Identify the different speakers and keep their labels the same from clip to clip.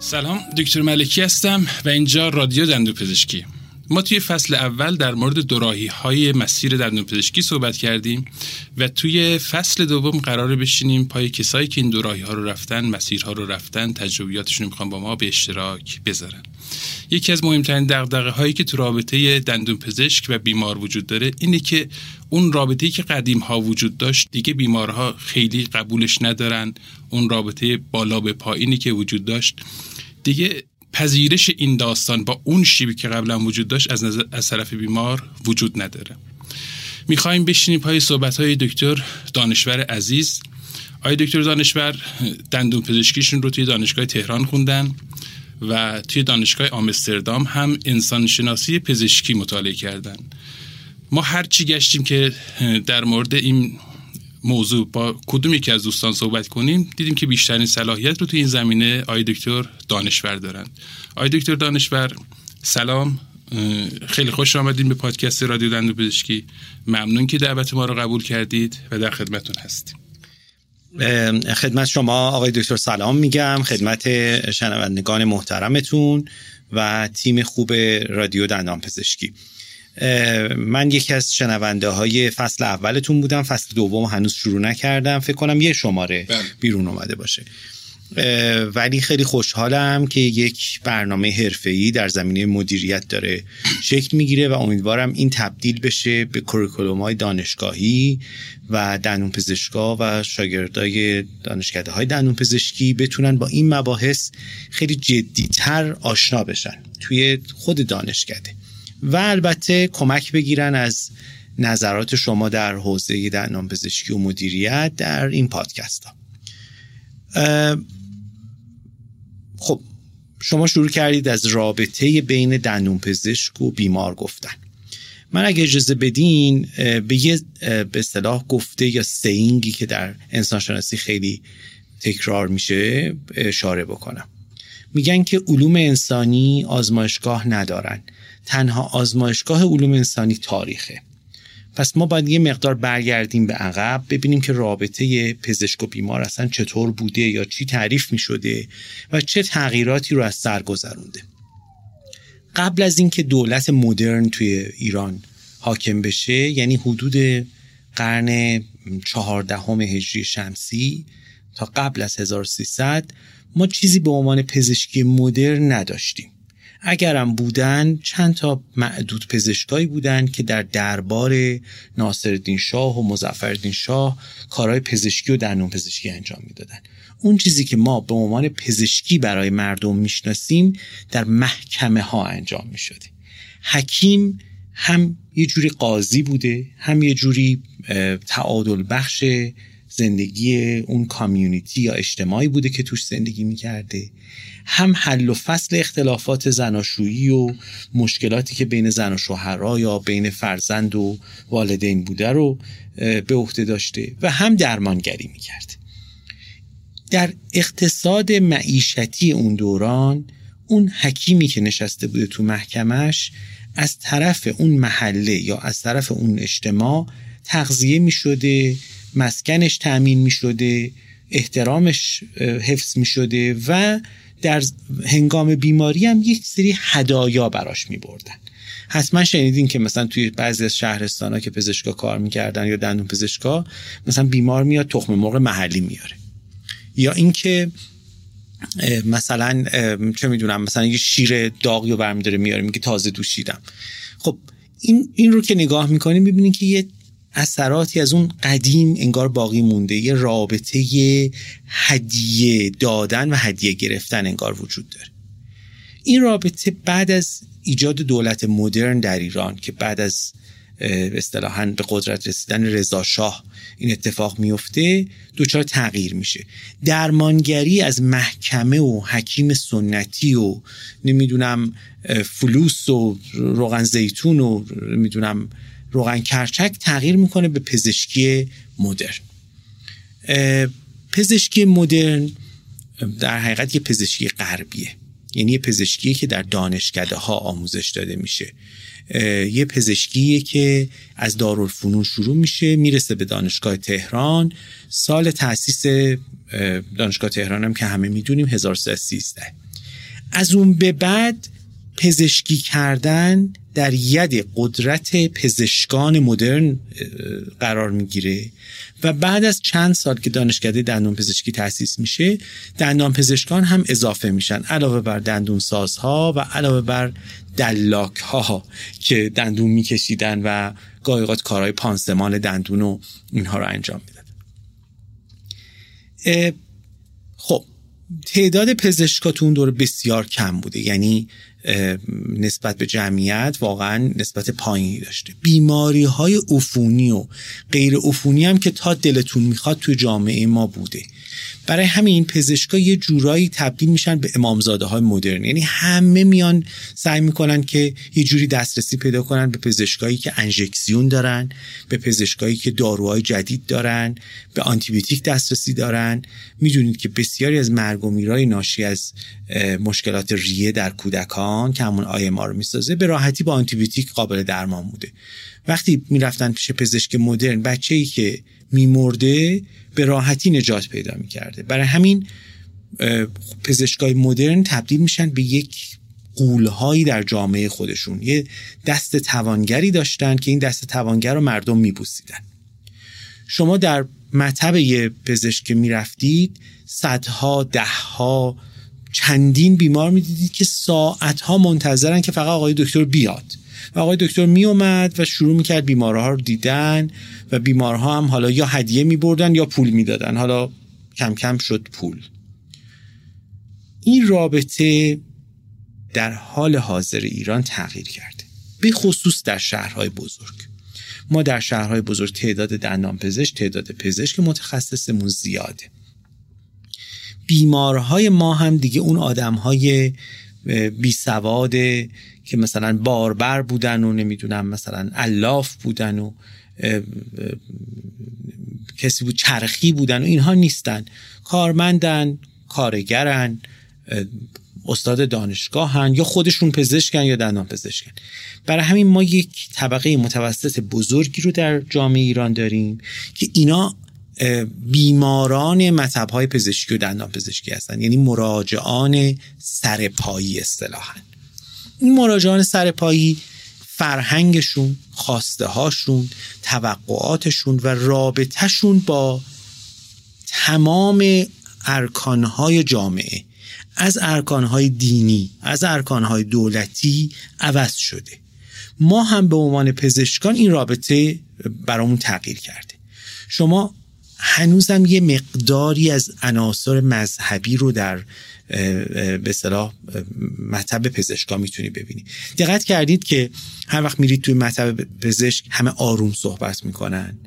Speaker 1: سلام دکتر ملکی هستم و اینجا رادیو دندون پزشکی. ما توی فصل اول در مورد دوراهی های مسیر دندون پزشکی صحبت کردیم و توی فصل دوم قرار بشینیم پای کسایی که این دوراهی ها رو رفتن مسیرها رو رفتن تجربیاتشون رو می‌خوان با ما به اشتراک بذارن. یکی از مهمترین دغدغه هایی که تو رابطه دندون پزشک و بیمار وجود داره اینه که اون رابطه‌ای که قدیم ها وجود داشت دیگه بیمارها خیلی قبولش ندارن. اون رابطه بالا به پایینی که وجود داشت. دیگه پذیرش این داستان با اون شیبی که قبلا وجود داشت از, نظر از طرف بیمار وجود نداره. می‌خوایم بشینیم پای صحبت های دکتر دانشور عزیز. آقای دکتر دانشور دندون پزشکیشون رو توی دانشگاه تهران خوندن. و توی دانشگاه آمستردام هم انسان شناسی پزشکی مطالعه کردن. ما هر چی گشتیم که در مورد این موضوع با کدوم یکی از دوستان صحبت کنیم دیدیم که بیشترین صلاحیت رو تو این زمینه آقای دکتر دانشور دارن. آقای دکتر دانشور سلام. خیلی خوش آمدید به پادکست رادیو دندون پزشکی. ممنون که دعوت ما رو قبول کردید و در خدمتون هستیم.
Speaker 2: خدمت شما آقای دکتر سلام میگم خدمت شنوندگان محترمتون و تیم خوب رادیو دندان پزشکی. من یکی از شنونده های فصل اولتون بودم فصل دوم هنوز شروع نکردم. فکر کنم یه شماره بله. بیرون اومده باشه. ولی خیلی خوشحالم که یک برنامه حرفه‌ای در زمینه مدیریت داره شکل می‌گیره و امیدوارم این تبدیل بشه به کوریکولوم های دانشگاهی و دندون پزشکا و شاگردای دانشکده های دندون پزشکی بتونن با این مباحث خیلی جدیتر آشنا بشن توی خود دانشکده. و البته کمک بگیرن از نظرات شما در حوزه دندان پزشکی و مدیریت در این پادکست ها خب شما شروع کردید از رابطه بین دندون پزشک و بیمار گفتن. من اگه اجازه بدین به یه به اصطلاح گفته یا سینگی که در انسانشناسی خیلی تکرار میشه اشاره بکنم. میگن که علوم انسانی آزمایشگاه ندارن. تنها آزمایشگاه علوم انسانی تاریخه. پس ما باید یه مقدار برگردیم به عقب ببینیم که رابطه پزشک و بیمار اصلا چطور بوده یا چی تعریف می شده و چه تغییراتی رو از سر گذرونده. قبل از اینکه دولت مدرن توی ایران حاکم بشه یعنی حدود قرن چهاردهم هجری شمسی تا قبل از 1300 ما چیزی به عنوان پزشکی مدرن نداشتیم. اگرم بودن چند تا معدود پزشکایی بودن که در دربار ناصرالدین شاه و مظفرالدین شاه کارهای پزشکی و دندون پزشکی انجام می‌دادن. اون چیزی که ما به عنوان پزشکی برای مردم می‌شناسیم در محکمه ها انجام می‌شده. حکیم هم یه جوری قاضی بوده هم یه جوری تعادل بخش زندگی اون کامیونیتی یا اجتماعی بوده که توش زندگی می‌کرده. هم حل و فصل اختلافات زناشویی و مشکلاتی که بین زن و شوهرها یا بین فرزند و والدین بوده رو به عهده داشته و هم درمانگری می‌کرد. در اقتصاد معیشتی اون دوران اون حکیمی که نشسته بوده تو محکمش از طرف اون محله یا از طرف اون اجتماع تغذیه می شده مسکنش تأمین می شده احترامش حفظ می شده و در هنگام بیماری هم یک سری هدایا براش می بردن حتما شنیدین که مثلا توی بعضی از شهرستان ها که پزشکا کار می‌کردن یا دندون پزشکا مثلا بیمار میاد تخم مرغ محلی میاره. یا اینکه مثلا چه می‌دونم مثلا یه شیر داغی رو برمیداره میاره میگه تازه دوشیدم. خب این این رو که نگاه می‌کنیم می‌بینیم که یه اثراتی از اون قدیم انگار باقی مونده. یه رابطه هدیه دادن و هدیه گرفتن انگار وجود داره. این رابطه بعد از ایجاد دولت مدرن در ایران که بعد از اصطلاحا به قدرت رسیدن رضا شاه این اتفاق میفته دچار تغییر میشه. درمانگری از محکمه و حکیم سنتی و نمی‌دونم فلوس و روغن زیتون و نمی‌دونم روغن کرچک تغییر می‌کنه به پزشکی مدرن. پزشکی مدرن در حقیقت یه پزشکی غربیه. یعنی یه پزشکیه که در دانشکده ها آموزش داده میشه. یه پزشکیه که از دارالفنون شروع میشه می‌رسه به دانشگاه تهران. سال تاسیس دانشگاه تهران هم که همه می‌دونیم 1313 از اون به بعد پزشکی کردن در ید قدرت پزشکان مدرن قرار می‌گیره و بعد از چند سال که دانشکده دندون پزشکی تأسیس میشه دندان پزشکان هم اضافه میشن علاوه بر دندون سازها و علاوه بر دلاک ها که دندون میکشیدن و گاهی اوقات کارهای پانسمان دندون و اینها رو انجام میدن. خب تعداد پزشکا تو بسیار کم بوده یعنی نسبت به جمعیت واقعا نسبت پایینی داشته. بیماری های عفونی و غیر عفونی هم که تا دلتون می‌خواد تو جامعه ما بوده. برای همین پزشکا یه جورایی تبدیل میشن به امامزاده های مدرن. یعنی همه میان سعی می‌کنن که یه جوری دسترسی پیدا کنن به پزشکایی که انژکسیون دارن به پزشکایی که داروهای جدید دارن به آنتیبیوتیک دسترسی دارن. می‌دونید که بسیاری از مرگ و میرای ناشی از مشکلات ریه در کودکان که همون آی رو می‌سازه به راحتی با آنتیبیوتیک قابل درمان بوده. وقتی می‌رفتن پیش پزشک مدرن بچه ای که میمرده به راحتی نجات پیدا می‌کرده. برای همین پزشکای مدرن تبدیل میشن به یک قولهایی در جامعه خودشون. یه دست توانگری داشتن که این دست توانگر رو مردم میبوسیدن. شما در مطب یه پزشک می‌رفتید صدها دهها چندین بیمار می‌دیدید که ساعتها منتظرن که فقط آقای دکتر بیاد. و آقای دکتر می اومد و شروع می‌کرد بیمارها رو دیدن و بیمارها هم حالا یا هدیه می بردن یا پول می‌دادن. حالا کم کم شد پول. این رابطه در حال حاضر ایران تغییر کرده. به خصوص در شهرهای بزرگ. ما در شهرهای بزرگ تعداد دندان پزشک تعداد پزشک متخصصمون زیاده. بیمارهای ما هم دیگه اون آدمهای بی سواده که مثلا باربر بودن و نمی‌دونم مثلا الاف بودن و کسی بود چرخی بودن و اینها نیستن. کارمندن کارگرن استاد دانشگاهن یا خودشون پزشکن یا دندان پزشکن. برای همین ما یک طبقه متوسط بزرگی رو در جامعه ایران داریم که اینا بیماران مطب های پزشکی و دندان پزشکی هستن. یعنی مراجعان سرپایی اصطلاحا. این مراجعان سرپایی فرهنگشون خواسته هاشون توقعاتشون و رابطهشون با تمام ارکانهای جامعه. از ارکانهای دینی از ارکانهای دولتی عوض شده. ما هم به عنوان پزشکان این رابطه برامون تغییر کرده. شما هنوزم یه مقداری از عناصر مذهبی رو در به صلاح مطب پزشکا می‌تونی ببینی. دقت کردید که هر وقت میرید توی مطب پزشک همه آروم صحبت می‌کنن.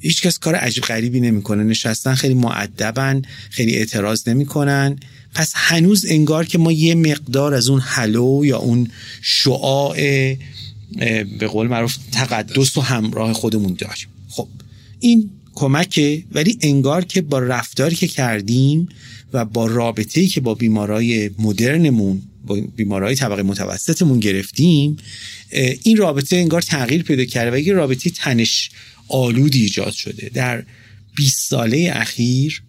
Speaker 2: هیچ کس کار عجیب غریبی نمی‌کنه. نشستن خیلی معدبن خیلی اعتراض نمی‌کنن. پس هنوز انگار که ما یه مقدار از اون حلو یا اون شعاع به قول معروف تقدس و همراه خودمون داریم. خب این کمکه ولی انگار که با رفتاری که کردیم و با رابطه‌ای که با بیمارای مدرنمون با بیمارای طبقه متوسطمون گرفتیم این رابطه انگار تغییر پیدا کرده و یه رابطه تنش آلودی ایجاد شده. در 20 ساله اخیر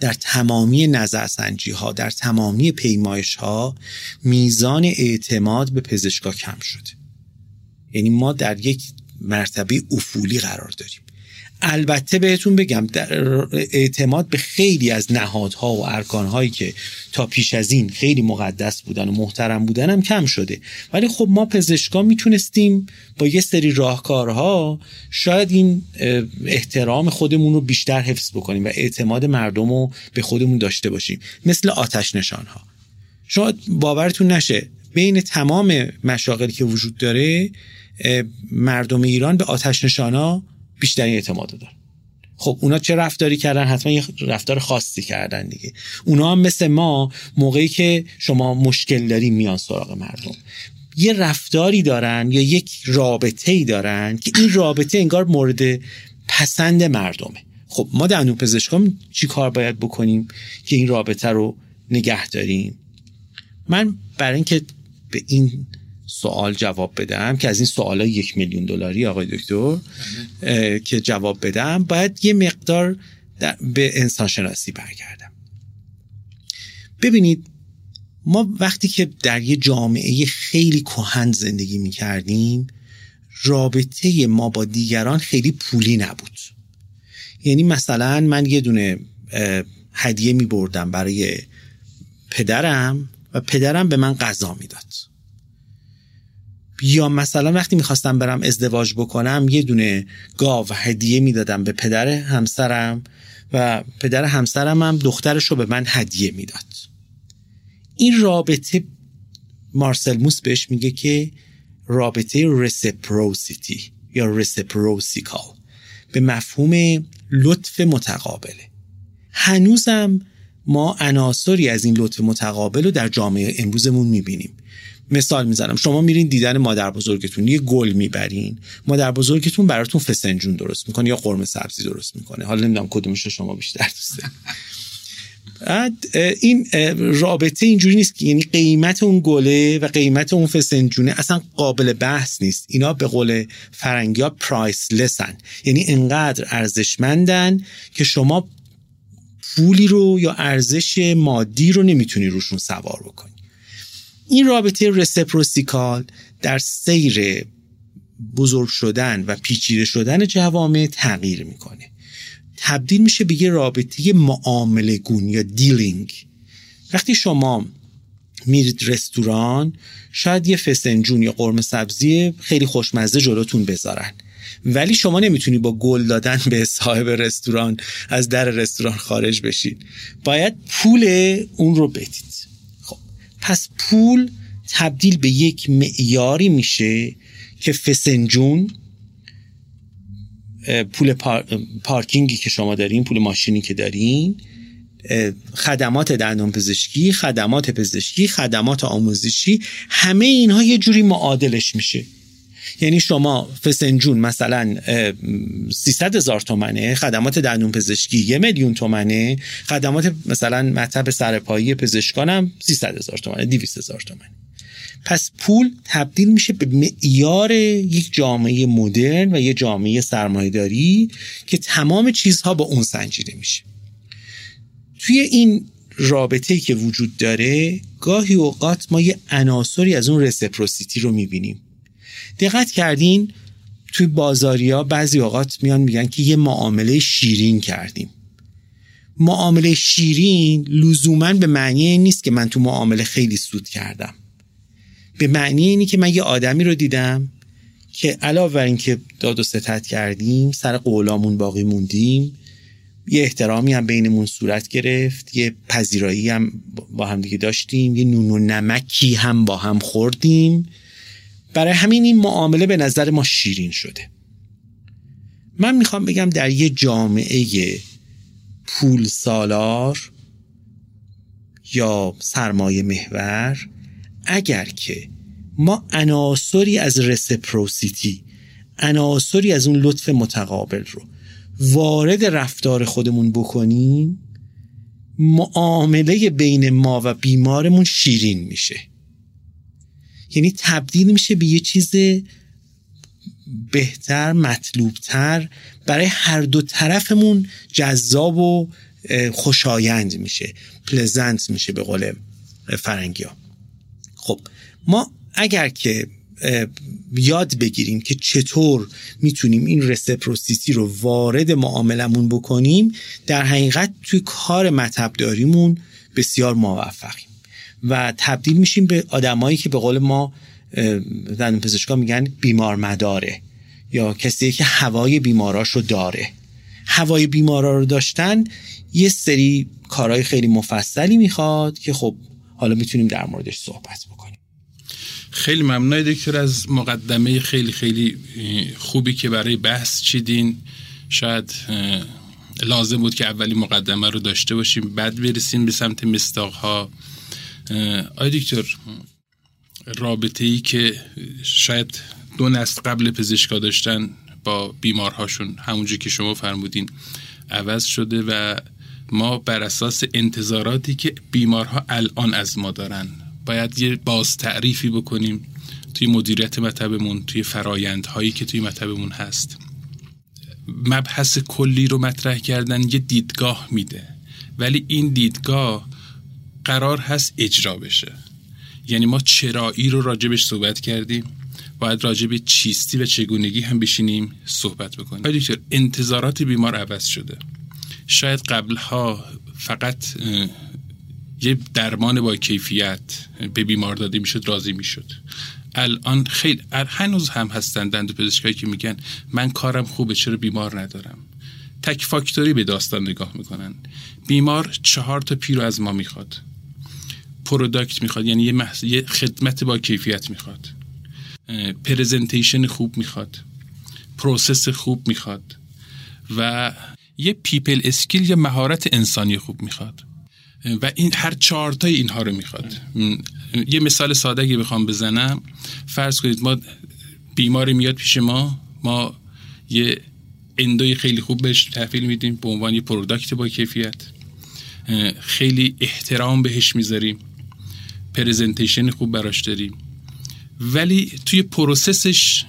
Speaker 2: در تمامی نظرسنجی ها در تمامی پیمایش ها میزان اعتماد به پزشکا کم شده. یعنی ما در یک مرتبه افولی قرار داریم. البته بهتون بگم در اعتماد به خیلی از نهادها و ارکانهایی که تا پیش از این خیلی مقدس بودن و محترم بودن هم کم شده. ولی خب ما پزشکا می‌تونستیم با یه سری راهکارها شاید این احترام خودمون رو بیشتر حفظ بکنیم و اعتماد مردم رو به خودمون داشته باشیم. مثل آتش نشانها. شاید باورتون نشه بین تمام مشاغلی که وجود داره مردم ایران به آتش نشانا بیشترین اعتماد دارن. خب اونا چه رفتاری کردن؟ حتما یه رفتار خاصی کردن دیگه. اونا هم مثل ما موقعی که شما مشکل داری میان سراغ مردم. یه رفتاری دارن یا یک رابطه ای دارن که این رابطه انگار مورد پسند مردمه. خب ما دندون پزشکان چی کار باید بکنیم که این رابطه رو نگه داریم؟ من برای اینکه به این سوال جواب بدم که از این سوال یک میلیون دلاری آقای دکتر که جواب بدم. باید یه مقدار به انسان شناسی برگردم. ببینید ما وقتی که در یه جامعه خیلی کهن زندگی می کردیم رابطه ما با دیگران خیلی پولی نبود. یعنی مثلا من یه دونه هدیه می بردم برای پدرم و پدرم به من غذا می‌داد. یا مثلا وقتی می‌خواستم برم ازدواج بکنم یه دونه گاو هدیه می‌دادم به پدر همسرم و پدر همسرم هم دخترش رو به من هدیه می‌داد. این رابطه مارسل موس بهش میگه که رابطه رسپروسیتی یا رسپروسیکال به مفهوم لطف متقابله. هنوزم ما عناصری از این لطف متقابل رو در جامعه امروزمون می‌بینیم. مثال می‌زنم. شما میرین دیدن مادر بزرگتون یه گل می‌برین. مادر بزرگتون براتون فسنجون درست می‌کنه یا قرمه سبزی درست می‌کنه. حالا نمی‌دونم کدومش شما بیشتر دوست این رابطه اینجوری نیست که یعنی قیمت اون گله و قیمت اون فسنجونه اصلا قابل بحث نیست. اینا به قول فرنگی ها پرایسلسن یعنی انقدر ارزشمندن که شما پولی رو یا ارزش مادی رو نمی‌تونی روشون سوار بکنی. این رابطه reciprocal در سیر بزرگ شدن و پیچیده شدن جوامع تغییر می‌کنه. تبدیل میشه به یه رابطه معامله گون یا dealing وقتی شما میرید رستوران شاید یه فسنجون یا قرمه سبزی خیلی خوشمزه جلوتون بذارن. ولی شما نمی‌تونی با گل دادن به صاحب رستوران از در رستوران خارج بشید باید پول اون رو بدید. پس پول تبدیل به یک معیاری میشه که فسنجون پول پارکینگی که شما دارین پول ماشینی که دارین خدمات دندان پزشکی خدمات پزشکی خدمات آموزشی همه اینها یه جوری معادلش میشه. یعنی شما فسنجون مثلا 300 هزار تومنه خدمات دندون پزشکی یه میلیون تومنه خدمات مثلا مطب سرپایی پزشکانم 300 هزار تومنه 200 هزار تومنه. پس پول تبدیل میشه به معیار یک جامعه مدرن و یک جامعه سرمایهداری که تمام چیزها با اون سنجیده میشه. توی این رابطه که وجود داره گاهی اوقات ما یه عناصری از اون رسپروسیتی رو می‌بینیم. دقت کردین توی بازاریا بعضی اوقات میان میگن که یه معامله شیرین کردیم. معامله شیرین لزوما به معنی نیست که من تو معامله خیلی سود کردم. به معنی اینی که من یه آدمی رو دیدم که علاوه بر اینکه داد و ستت کردیم سر قولامون باقی موندیم یه احترامی هم بینمون صورت گرفت یه پذیرایی هم با هم دیگه داشتیم یه نون و نمکی هم با هم خوردیم. برای همین این معامله به نظر ما شیرین شده. من می‌خوام بگم در یه جامعه پول سالار یا سرمایه محور اگر که ما عناصری از رسپروسیتی عناصری از اون لطف متقابل رو وارد رفتار خودمون بکنیم معامله بین ما و بیمارمون شیرین میشه. یعنی تبدیل میشه به یه چیز بهتر مطلوبتر. برای هر دو طرفمون جذاب و خوشایند میشه پلزنت میشه به قول فرنگی ها خب ما اگر که یاد بگیریم که چطور می‌تونیم این رسپروسیتی رو وارد معاملمون بکنیم در حقیقت توی کار مطبداریمون بسیار موفقیم. و تبدیل میشیم به آدمایی که به قول ما دندون پزشکا میگن بیمار مداره یا کسی که هوای بیماراش رو داره. هوای بیمارا رو داشتن یه سری کارهای خیلی مفصلی می‌خواد که خب حالا می‌تونیم در موردش صحبت بکنیم.
Speaker 1: خیلی ممنون دکتر از مقدمه خیلی خیلی خوبی که برای بحث چیدین. شاید لازم بود که اولی مقدمه رو داشته باشیم بعد برسیم به سمت مستاق ها آی دکتر رابطه ای که شاید دو نسل قبل پزشکا داشتن با بیمارهاشون همونجور که شما فرمودین عوض شده و ما بر اساس انتظاراتی که بیمارها الان از ما دارن باید یه باز تعریفی بکنیم توی مدیریت مطبمون توی فرایندهایی که توی مطبمون هست. مبحث کلی رو مطرح کردن یه دیدگاه میده. ولی این دیدگاه قرار هست اجرا بشه. یعنی ما چرایی رو راجبش صحبت کردیم. باید راجب چیستی و چگونگی هم بشینیم صحبت بکنیم. دکتر انتظارات بیمار عوض شده. شاید قبلها فقط یه درمان با کیفیت به بیمار داده می‌شد راضی می‌شد. الان خیلی هنوز هم هستن دندون پزشکایی که میگن من کارم خوبه چرا بیمار ندارم؟ تک فاکتوری به داستان نگاه می‌کنن. بیمار چهار تا P رو از ما می‌خواد. product می‌خواد یعنی یه, یه خدمت با کیفیت می‌خواد. presentation خوب می‌خواد. process خوب می‌خواد. و یه people skill یا مهارت انسانی خوب می‌خواد. و این هر چهارتای اینها رو می‌خواد. یه مثال ساده اگه بخوام بزنم. فرض کنید ما بیماری میاد پیش ما. ما یه endo ی خیلی خوب بهش تحویل میدیم به عنوان یه product با کیفیت. خیلی احترام بهش می‌ذاریم. presentation خوب براش داریم. ولی توی process ش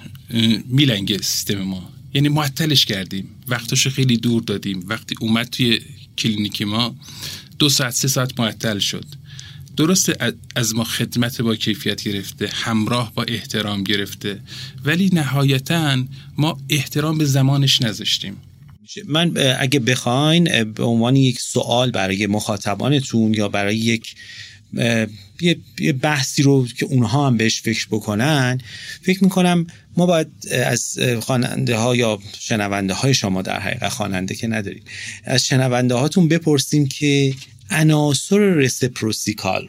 Speaker 1: میلنگه سیستم ما. یعنی معطلش کردیم. وقتش خیلی دور دادیم. وقتی اومد توی کلینیک ما دو ساعت سه ساعت معطل شد. درسته از ما خدمت با کیفیت گرفته همراه با احترام گرفته. ولی نهایتا ما احترام به زمانش نذاشتیم.
Speaker 2: من اگه بخواین به عنوان یک سوال برای مخاطبانتون یا برای یک یه بحثی رو که اونها هم بهش فکر بکنن فکر می‌کنم ما باید از خواننده ها یا شنونده های شما در حقیقت خواننده که ندارید از شنونده هاتون بپرسیم که عناصر رسپروسیکال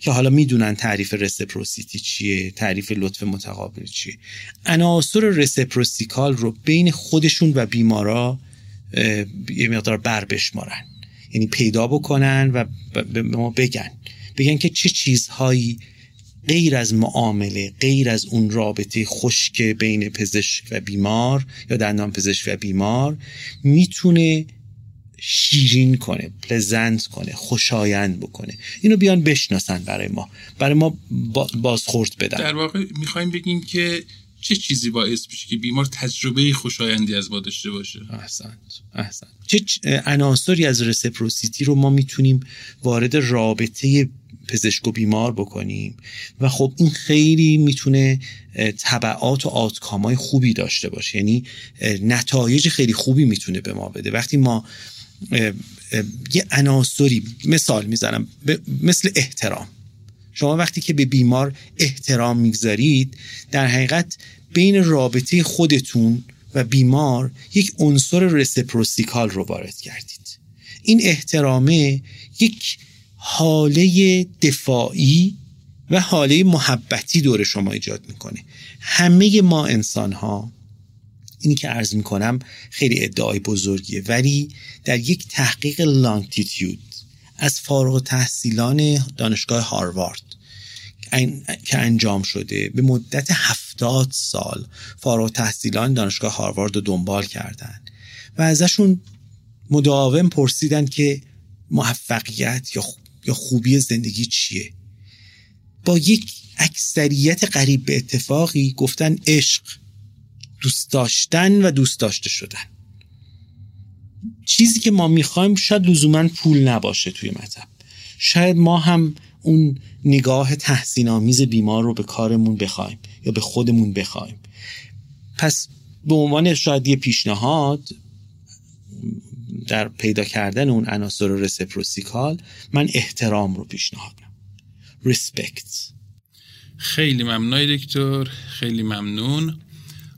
Speaker 2: که حالا می‌دونن تعریف رسپروسیتی چیه تعریف لطف متقابل چیه عناصر رسپروسیکال رو بین خودشون و بیمارا یه مقدار بر بشمارن. یعنی پیدا بکنن و به ما بگن. بگن که چه چیزهایی غیر از معامله غیر از اون رابطه خشک بین پزشک و بیمار یا دندان پزشک و بیمار می‌تونه شیرین کنه پلزنت کنه خوشایند بکنه. اینو بیان بشناسن برای ما برای ما بازخورد بدن.
Speaker 1: در واقع می‌خوایم بگیم که چه چیزی باعث میشه که بیمار تجربه خوشایندی از ما داشته باشه؟
Speaker 2: احسنت احسنت چه عناصری از رسپروسیتی رو ما می‌تونیم وارد رابطه پزشک و بیمار بکنیم؟ و خب این خیلی می‌تونه طبعات و آتکامای خوبی داشته باشه. یعنی نتایج خیلی خوبی می‌تونه به ما بده. وقتی ما یه عناصری مثال می‌زنم مثل احترام. شما وقتی که به بیمار احترام می‌گذارید در حقیقت بین رابطه خودتون و بیمار یک عنصر رسپروسیکال رو وارد کردید. این احترامه یک حاله دفاعی و حاله محبتی دور شما ایجاد می‌کنه. همه ما انسان ها اینی که عرض می‌کنم خیلی ادعای بزرگیه ولی در یک تحقیق لانگتیتیود از فارغ تحصیلان دانشگاه هاروارد که انجام شده. به مدت هفتاد سال فارغ تحصیلان دانشگاه هاروارد رو دنبال کردن و ازشون مداوم پرسیدن که موفقیت یا خوبی زندگی چیه. با یک اکثریت قریب به اتفاقی گفتن عشق دوست داشتن و دوست داشته شدن. چیزی که ما می‌خوایم شاید لزوما پول نباشه توی مذهب شاید ما هم اون نگاه تحسین آمیز بیمار رو به کارمون بخوایم یا به خودمون بخوایم. پس به عنوان شاید یه پیشنهاد در پیدا کردن اون عناصر رسپروسیکال من احترام رو پیشنهاد ریسپکت
Speaker 1: خیلی ممنون دکتر خیلی ممنون.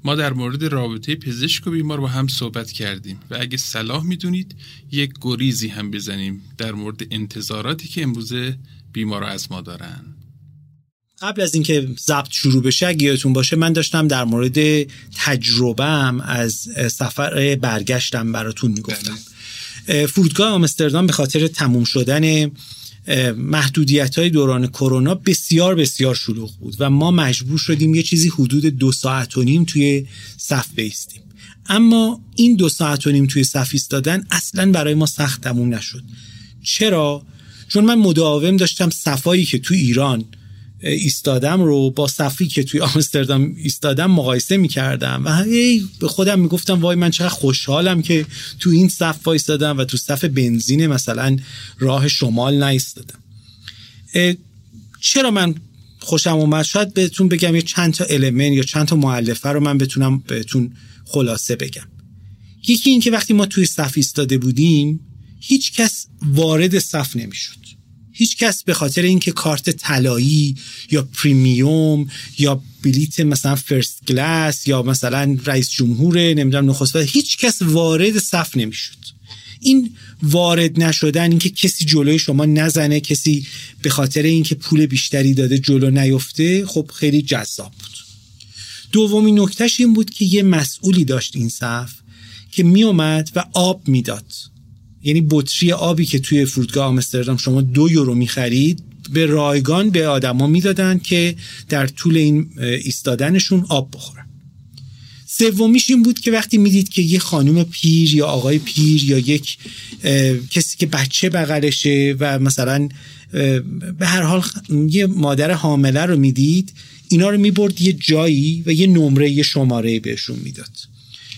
Speaker 1: ما در مورد رابطه پزشک و بیمار با هم صحبت کردیم و اگه صلاح می‌دونید یک گریزی هم بزنیم در مورد انتظاراتی که امروزه بیمار از ما دارن
Speaker 2: قبل از اینکه ضبط شروع بشه اگه یادتون باشه من داشتم در مورد تجربهم از سفر برگشتم براتون می‌گفتم بله. فرودگاه آمستردام به خاطر تموم شدن محدودیت های دوران کرونا بسیار بسیار شلوغ بود و ما مجبور شدیم یه چیزی حدود دو ساعت و نیم توی صف بیستیم. اما این دو ساعت و نیم توی صف ایستادن اصلا برای ما سخت تموم نشد. چرا؟ چون من مداوم داشتم صفایی که تو ایران ایستادم رو با صفی که توی آمستردام ایستادم مقایسه می‌کردم و هی به خودم می‌گفتم وای من چقدر خوشحالم که تو این صف ایستادم و تو صف بنزین مثلا راه شمال نایستادم چرا من خوشم اومد؟ شاید بهتون بگم یه چند تا المن یا چند تا معلفه رو من بتونم بهتون خلاصه بگم. یکی این که وقتی ما توی صف ایستاده بودیم هیچ کس وارد صف نمی‌شد. هیچ کس به خاطر اینکه کارت طلایی یا پریمیوم یا بلیت مثلا فرست کلاس یا مثلا رئیس جمهور نمی‌دونم نخست هیچ کس وارد صف نمی‌شد. این وارد نشدن اینکه کسی جلوی شما نزنه کسی به خاطر اینکه پول بیشتری داده جلو نیفته خب خیلی جذاب بود. دومین نکتهش این بود که یه مسئولی داشت این صف که میومد و آب می‌داد. یعنی بطری آبی که توی فرودگاه آمستردام شما دو یورو می‌خرید به رایگان به آدما می‌دادن که در طول این ایستادنشون آب بخورن. سومیش این بود که وقتی می‌دید که یه خانم پیر یا آقای پیر یا یک کسی که بچه بغلشه و مثلا به هر حال یه مادر حامله رو می‌دید اینا رو می‌برد یه جایی و یه نمره یه شماره بهشون می‌داد.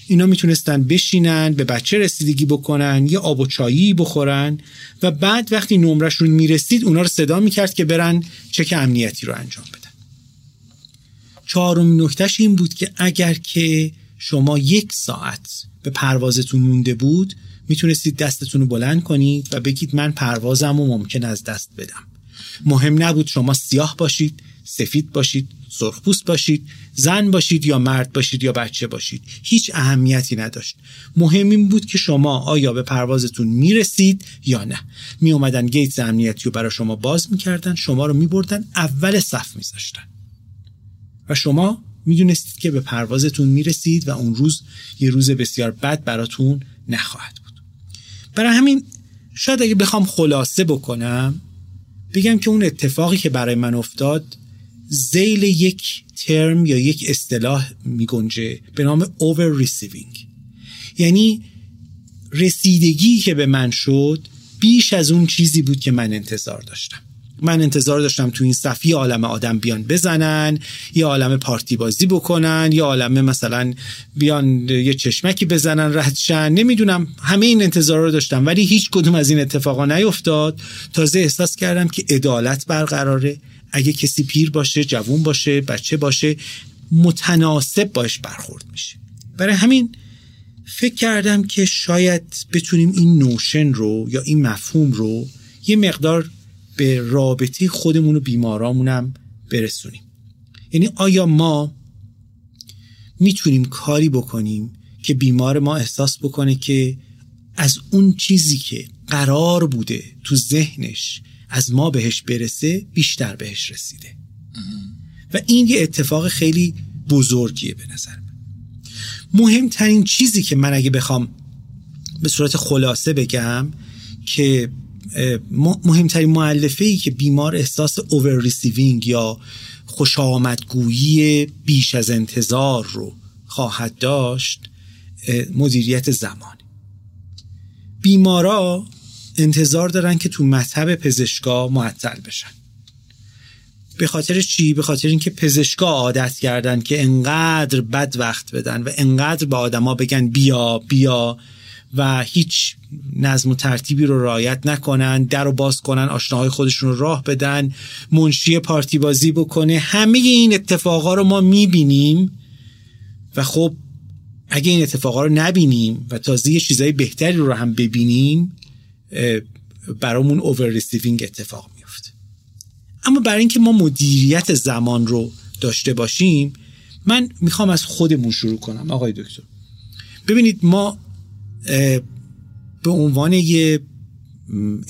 Speaker 2: اینا می‌تونستن بشینن به بچه رسیدگی بکنن یه آب و چایی بخورن و بعد وقتی نمرشون می‌رسید اونا رو صدا می‌کرد که برن چک امنیتی رو انجام بدن. چهارم نکتهش این بود که اگر که شما یک ساعت به پروازتون مونده بود می‌تونستید دستتون رو بلند کنید و بگید من پروازم و ممکن از دست بدم. مهم نبود شما سیاه باشید. سفید باشید سرخپوست باشید زن باشید یا مرد باشید یا بچه باشید. هیچ اهمیتی نداشت. مهم این بود که شما آیا به پروازتون می‌رسید یا نه. می اومدن گیت امنیتی رو برای شما باز می‌کردن شما رو میبردن اول صف میذاشتن. و شما می‌دونستید که به پروازتون می‌رسید و اون روز یه روز بسیار بد براتون نخواهد بود. برای همین شاید اگه بخوام خلاصه بکنم بگم که اون اتفاقی که برای من افتاد زیل یک ترم یا یک اصطلاح میگنجه به نام over receiving. یعنی رسیدگی که به من شد بیش از اون چیزی بود که من انتظار داشتم. من انتظار داشتم تو این صفی عالم آدم بیان بزنن یه عالم پارتی بازی بکنن یه عالم مثلا بیان یه چشمکی بزنن ردشن نمی‌دونم همه این انتظار رو داشتم ولی هیچ کدوم از این اتفاقا نیفتاد تازه احساس کردم که عدالت برقراره. اگه کسی پیر باشه جوون باشه بچه باشه متناسب باش برخورد میشه. برای همین فکر کردم که شاید بتونیم این نوشن رو یا این مفهوم رو یه مقدار به رابطه خودمون و بیمارامونم برسونیم. یعنی آیا ما می‌تونیم کاری بکنیم که بیمار ما احساس بکنه که از اون چیزی که قرار بوده تو ذهنش از ما بهش برسه بیشتر بهش رسیده. و این یه اتفاق خیلی بزرگیه به نظر من. مهمترین چیزی که من اگه بخوام به صورت خلاصه بگم که مهمترین مؤلفه ای که بیمار احساس over receiving یا خوش آمدگویی بیش از انتظار رو خواهد داشت مدیریت زمان. بیمارا انتظار دارن که تو مطب پزشکا معطل بشن به خاطر چی؟ به خاطر اینکه پزشکا عادت کردن که انقدر بد وقت بدن و انقدر به آدما بگن بیا بیا و هیچ نظم و ترتیبی رو رعایت نکنن در رو باز کنن آشناهای خودشون رو راه بدن منشی پارتی بازی بکنه همه این اتفاقا رو ما می‌بینیم و خب اگه این اتفاقا رو نبینیم و تازه یه چیزای بهتری رو هم ببینیم برامون over receiving اتفاق میفته اما برای اینکه ما مدیریت زمان رو داشته باشیم من می‌خوام از خودمون شروع کنم آقای دکتر. ببینید ما به عنوان یه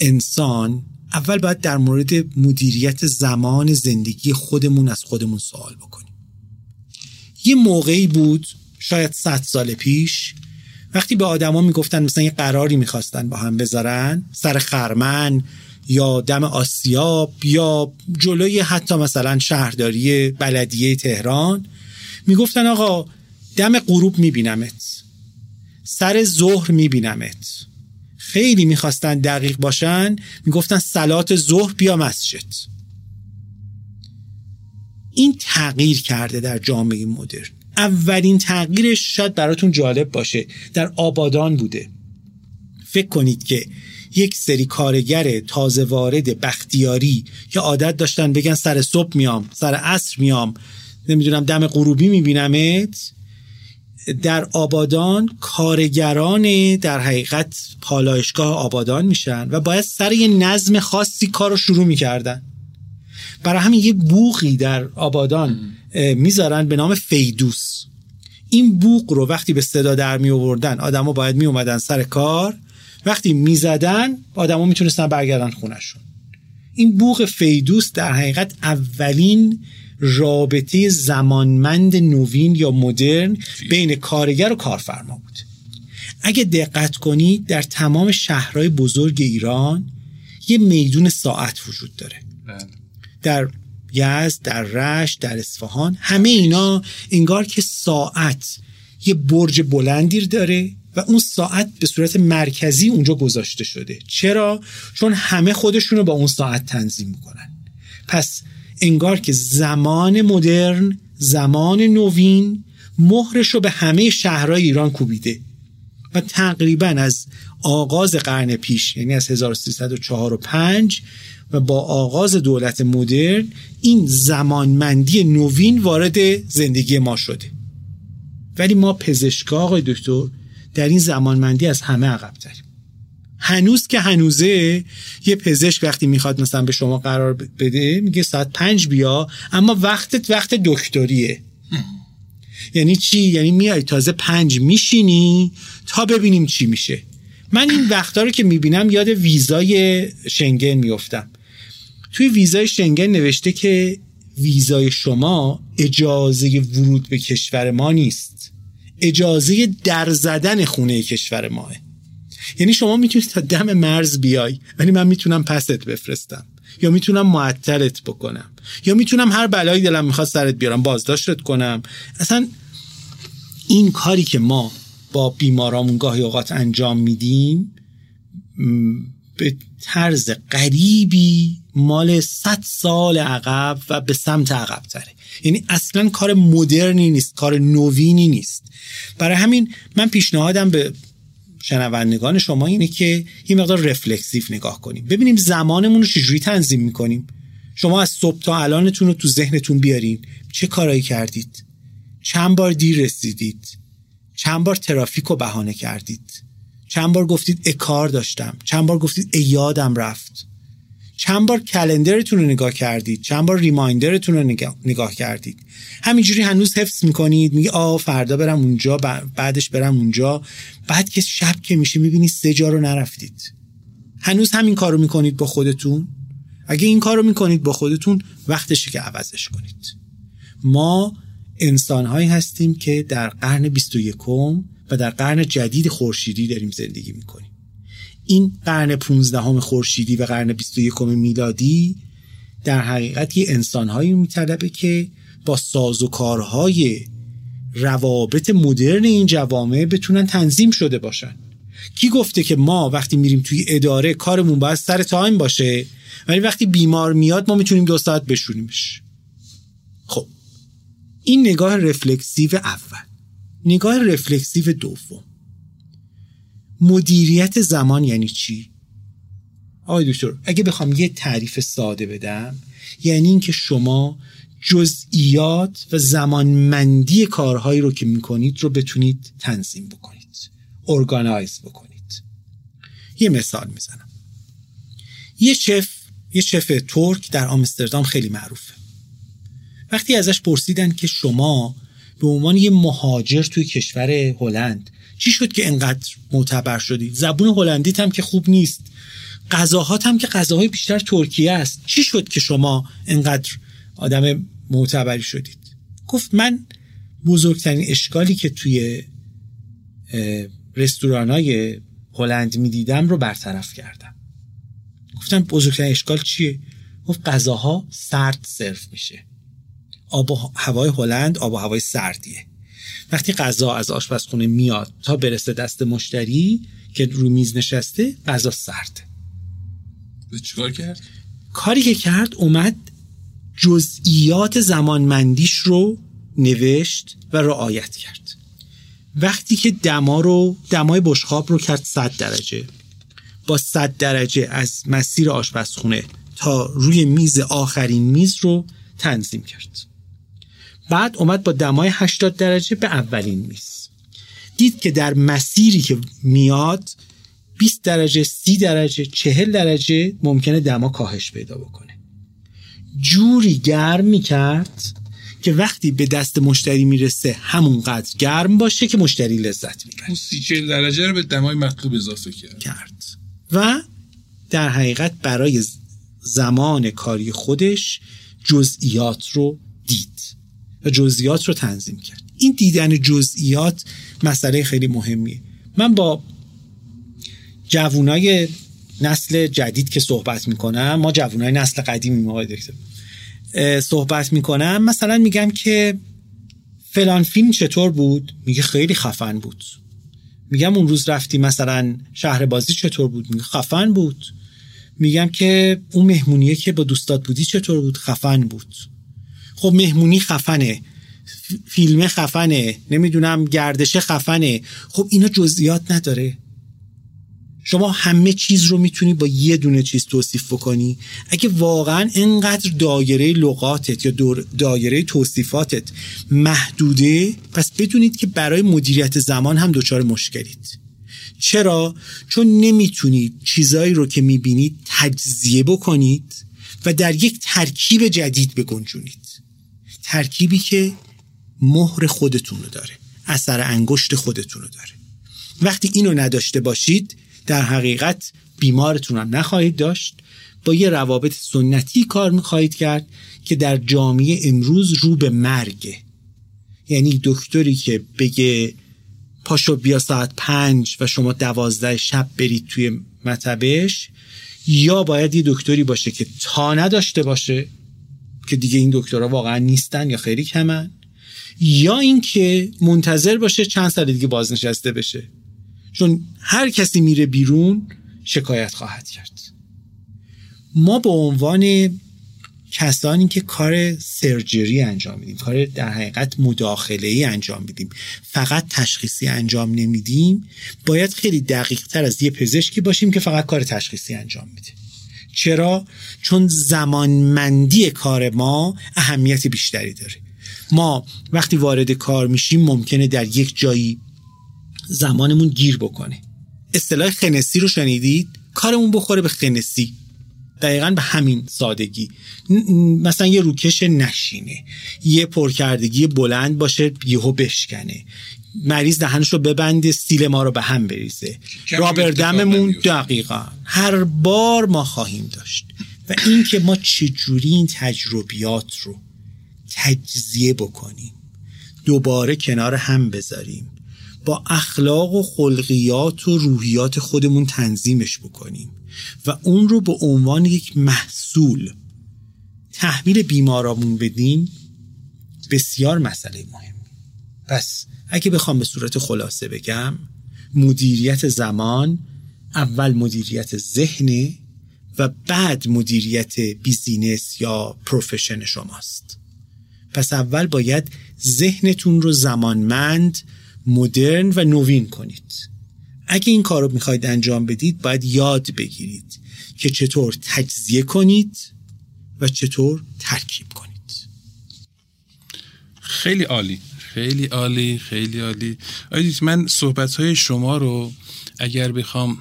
Speaker 2: انسان اول باید در مورد مدیریت زمان زندگی خودمون از خودمون سوال بکنیم. یه موقعی بود شاید صد سال پیش وقتی به آدما می‌گفتن مثلا یه قراری می‌خواستن با هم بذارن سر خرمن یا دم آسیاب یا جلوی حتی مثلا شهرداری بلدیه تهران می‌گفتن آقا دم غروب میبینمت سر ظهر میبینمت. خیلی می‌خواستن دقیق باشن می‌گفتن سلات ظهر بیا مسجد. این تغییر کرده در جامعه مدرن. اولین تغییرش شاید براتون جالب باشه. در آبادان بوده. فکر کنید که یک سری کارگر تازه وارد بختیاری که عادت داشتن بگن سر صبح میام سر عصر میام نمی‌دونم دم غروبی میبینمت. در آبادان کارگران در حقیقت پالایشگاه آبادان میشن و باید سر یه نظم خاصی کار رو شروع می‌کردن. برای همین یه بوقی در آبادان می‌ذارن به نام فیدوس. این بوق رو وقتی به صدا در می آوردن آدما باید می اومدن سر کار. وقتی می‌زدن آدما می‌تونستن برگردن خونشون این بوق فیدوس در حقیقت اولین رابطه زمانمند نوین یا مدرن بین کارگر و کارفرما بود. اگه دقت کنید در تمام شهرهای بزرگ ایران یه میدون ساعت وجود داره. بله. در یزد در رشت در اصفهان همه اینا انگار که ساعت یه برج بلندی داره و اون ساعت به صورت مرکزی اونجا گذاشته شده. چرا؟ چون همه خودشونو با اون ساعت تنظیم می‌کنن. پس انگار که زمان مدرن زمان نوین مهرش رو به همه شهرهای ایران کوبیده. و تقریبا از آغاز قرن پیش یعنی از 1304 و 5 و با آغاز دولت مدرن این زمانمندی نوین وارد زندگی ما شده. ولی ما پزشکا آقای دکتر در این زمانمندی از همه عقب تریم هنوز که هنوزه یه پزشک وقتی می‌خواد مثلا به شما قرار بده میگه ساعت پنج بیا اما وقتت وقت دکتریه. یعنی چی؟ یعنی میای تازه پنج میشینی تا ببینیم چی میشه. من این وقتا رو که می‌بینم یاد ویزای شنگن میفتم توی ویزای شنگن نوشته که ویزای شما اجازه ورود به کشور ما نیست. اجازه در زدن خونه کشور ماه. یعنی شما می‌تونید تا دم مرز بیای ولی من می‌تونم پست بفرستم. یا می‌تونم معطلت بکنم. یا می‌تونم هر بلایی دلم می‌خواد سرت بیارم بازداشتت کنم. اصلا این کاری که ما با بیمارامون گاهی اوقات انجام میدیم به طرز غریبی مال 100 سال عقب و به سمت عقب تره. یعنی اصلا کار مدرنی نیست کار نوینی نیست. برای همین من پیشنهادم به شنوندگان شما اینه که یه مقدار رفلکسیو نگاه کنیم. ببینیم زمانمون رو چجوری تنظیم می‌کنیم. شما از صبح تا الانتون رو تو ذهنتون بیارین. چه کارایی کردید؟ چند بار دیر رسیدید؟ چند بار ترافیک رو بهانه کردید؟ چند بار گفتید ای کار داشتم؟ چند بار گفتید ای یادم رفت؟ چند بار کلندرتون رو نگاه کردید چند بار ریمایندرتون رو نگاه, کردید. همینجوری هنوز حفظ می‌کنید میگه آ فردا برم اونجا بعدش برم اونجا. بعد که شب که میشه می‌بینید سه جا رو نرفتید. هنوز همین کار رو می‌کنید با خودتون؟ اگه این کار رو می‌کنید با خودتون وقتشه که عوضش کنید. ما انسانهایی هستیم که در قرن 21 و در قرن جدید خورشیدی داریم زندگی می‌کنیم. این قرن 15 خورشیدی و قرن 21 میلادی در حقیقت یه انسانهایی میطلبه که با سازوکارهای روابط مدرن این جوامع بتونن تنظیم شده باشن. کی گفته که ما وقتی میریم توی اداره کارمون باید سر تایم باشه ولی وقتی بیمار میاد ما می‌تونیم دو ساعت بشونیمش. خب این نگاه reflexive اول. نگاه reflexive دوم. مدیریت زمان یعنی چی؟ آقای دکتر اگه بخوام یه تعریف ساده بدم یعنی اینکه شما جزئیات و زمانمندی کارهایی رو که می‌کنید رو بتونید تنظیم بکنید ارگانایز بکنید. یه مثال می‌زنم. یه شف یه شف ترک در آمستردام خیلی معروفه. وقتی ازش پرسیدن که شما به عنوان یه مهاجر توی کشور هلند چی شد که انقدر معتبر شدید زبون هلندیت هم که خوب نیست. غذاهات هم که غذاهای بیشتر ترکیه است. چی شد که شما انقدر آدم معتبری شدید؟ گفت من بزرگترین اشکالی که توی رستوران های هلند می‌دیدم رو برطرف کردم. گفتم بزرگترین اشکال چیه؟ گفت غذاها سرد سرو میشه. آب و هوای هلند آب و هوای سردیه. وقتی غذا از آشپزخونه میاد تا برسه دست مشتری که رو میز نشسته غذا سرده
Speaker 1: چیکار کرد؟
Speaker 2: کاری که کرد اومد جزئیات زمانمندیش رو نوشت و رعایت کرد. وقتی که دما رو دمای بشخاب رو کرد 100 درجه. با 100 درجه از مسیر آشپزخونه تا روی میز آخرین میز رو تنظیم کرد. بعد اومد با دمای 80 درجه به اولین میز. دید که در مسیری که میاد 20 درجه 30 درجه 40 درجه ممکنه دما کاهش پیدا بکنه. جوری گرم می‌کرد که وقتی به دست مشتری می‌رسه همونقدر گرم باشه که مشتری لذت می‌بره.
Speaker 1: اون 30 درجه رو به دمای مطلوب اضافه کرد.
Speaker 2: کرد. و در حقیقت برای زمان کاری خودش جزئیات رو و جزئیات رو تنظیم کرد. این دیدن جزئیات مسئله خیلی مهمیه. من با جوونای نسل جدید که صحبت می‌کنم ما جوونای نسل قدیمی ما دکتر صحبت می‌کنم مثلا میگم که فلان فیلم چطور بود؟ میگه خیلی خفن بود. میگم اون روز رفتی مثلا شهر بازی چطور بود؟ میگه خفن بود. میگم که اون مهمونیه که با دوستات بودی چطور بود؟ خفن بود. خب مهمونی خفنه فیلم خفنه نمی‌دونم گردش خفنه. خب اینا جزئیات نداره. شما همه چیز رو می‌تونی با یه دونه چیز توصیف بکنی. اگه واقعا انقدر دایره لغاتت یا دایره توصیفاتت محدوده پس بدونید که برای مدیریت زمان هم دچار مشکلید. چرا؟ چون نمی‌تونید چیزایی رو که می‌بینید تجزیه بکنید و در یک ترکیب جدید بگنجونید. ترکیبی که مهر خودتون رو داره اثر انگشت خودتون رو داره. وقتی اینو نداشته باشید در حقیقت بیمارتون هم نخواهید داشت. با یه روابط سنتی کار می‌خواهید کرد که در جامعه امروز رو به مرگه یعنی دکتری که بگه پاشو بیا ساعت پنج و شما دوازده شب برید توی مطبش یا باید یه دکتری باشه که تا نداشته باشه که دیگه این دکترها واقعا نیستن یا خیلی کمن یا اینکه منتظر باشه چند سال دیگه بازنشسته بشه. چون هر کسی میره بیرون شکایت خواهد کرد. ما به عنوان کسانی که کار سرجری انجام میدیم کار در حقیقت مداخله ای انجام میدیم فقط تشخیصی انجام نمیدیم باید خیلی دقیق تر از یه پزشکی باشیم که فقط کار تشخیصی انجام میده. چرا؟ چون زمانمندی کار ما اهمیت بیشتری داره. ما وقتی وارد کار میشیم ممکنه در یک جایی زمانمون گیر بکنه. اصطلاح خنسی رو شنیدید؟ کارمون بخوره به خنسی. دقیقا به همین سادگی. مثلا یه روکش نشینه. یه پرکردگی بلند باشه یهو بشکنه. مریض دهنش رو ببنده سیل ما رو به هم بریزه. رابردممون دقیقا. هر بار ما خواهیم داشت. و اینکه ما چجوری این تجربیات رو تجزیه بکنیم. دوباره کنار هم بذاریم. با اخلاق و خلقیات و روحیات خودمون تنظیمش بکنیم. و اون رو به عنوان یک محصول تحویل بیمارامون بدیم بسیار مسئله مهم. پس اگه بخوام به صورت خلاصه بگم مدیریت زمان اول مدیریت ذهن و بعد مدیریت business یا profession شماست. پس اول باید ذهنتون رو زمانمند مدرن و نوین کنید. اگه این کار رو می‌خواید انجام بدید باید یاد بگیرید که چطور تجزیه کنید و چطور ترکیب کنید.
Speaker 1: خیلی عالی. خیلی عالی خیلی عالی. آیدید من صحبت های شما رو اگر بخوام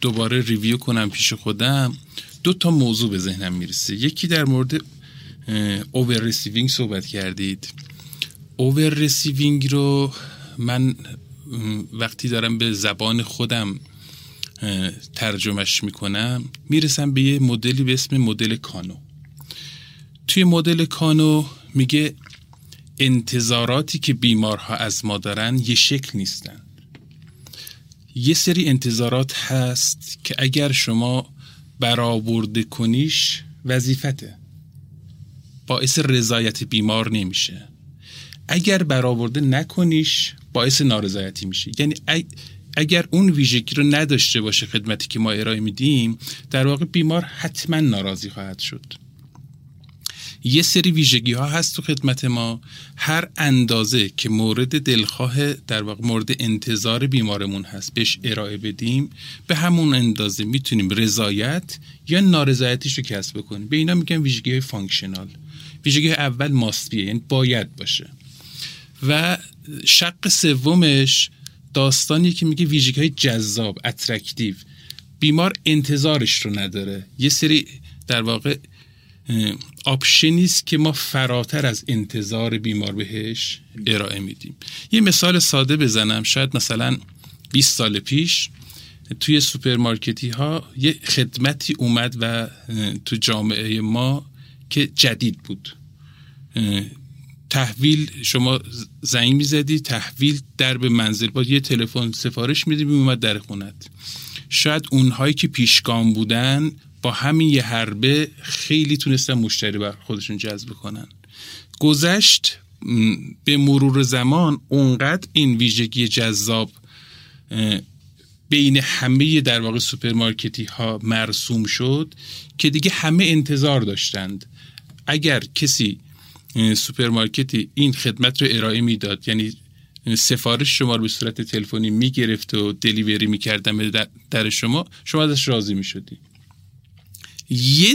Speaker 1: دوباره review کنم پیش خودم دو تا موضوع به ذهنم می‌رسه. یکی در مورد over receiving صحبت کردید. over receiving رو من وقتی دارم به زبان خودم ترجمهش می‌کنم می‌رسم به یه مدلی به اسم مدل کانو. توی مدل کانو میگه انتظاراتی که بیمارها از ما دارن یه شکل نیستن. یه سری انتظارات هست که اگر شما برآورده کنیش وظیفته. باعث رضایت بیمار نمیشه. اگر برآورده نکنیش باعث نارضایتی میشه. یعنی اگر اون ویژگی رو نداشته باشه خدمتی که ما ارائه میدیم در واقع بیمار حتما ناراضی خواهد شد. یه سری ویژگی ها هست تو خدمت ما. هر اندازه که مورد دلخواه در واقع مورد انتظار بیمارمون هست بهش ارائه بدیم به همون اندازه می‌تونیم رضایت یا نارضایتیش رو کسب بکنیم. به اینا میگن ویژگی های functional. ویژگی اول must ـیه یعنی باید باشه. و شق سومش داستانی که میگه ویژگی های جذاب attractive بیمار انتظارش رو نداره. یه سری در واقع option ی است که ما فراتر از انتظار بیمار بهش ارائه میدیم. یه مثال ساده بزنم. شاید مثلا 20 سال پیش توی سوپرمارکتی ها یه خدمتی اومد و تو جامعه ما که جدید بود. تحویل شما زنگ می‌زدی تحویل در به منزل. با یه تلفن سفارش میدی اومد در خونت. شاید اونهایی که پیشگام بودن با همین یه حربه خیلی تونستن مشتری بر خودشون جذب کنن. گذشت به مرور زمان اونقدر این ویژگی جذاب بین همه در واقع سوپرمارکتی ها مرسوم شد که دیگه همه انتظار داشتند. اگر کسی سوپرمارکتی این خدمت رو ارائه می‌داد یعنی سفارش شما رو به صورت تلفنی می‌گرفت و delivery می‌کردن در شما شما ازش راضی می‌شدی. یه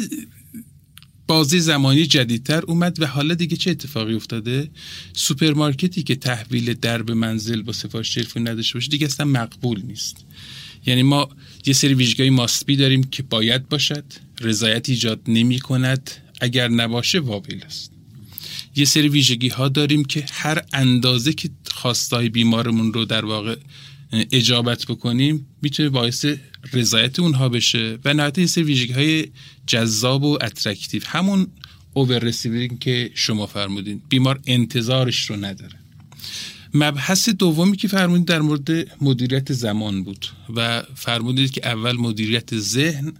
Speaker 1: بازه زمانی جدیدتر اومد و حالا دیگه چه اتفاقی افتاده؟ سوپرمارکتی که تحویل درب منزل با سفارش تلفنی نداشته باشه دیگه اصلا مقبول نیست. یعنی ما یه سری ویژگی must be داریم که باید باشد رضایت ایجاد نمی کند اگر نباشه وابل است. یه سری ویژگی ها داریم که هر اندازه که خواستای بیمارمون رو در واقع اجابت بکنیم می‌تونه باعث رضایت اونها بشه. و نهایت یه سری ویژگی های جذاب و attractive همون over که شما فرمودین. بیمار انتظارش رو نداره. مبحث دومی که فرمودید در مورد مدیریت زمان بود و فرمودید که اول مدیریت ذهن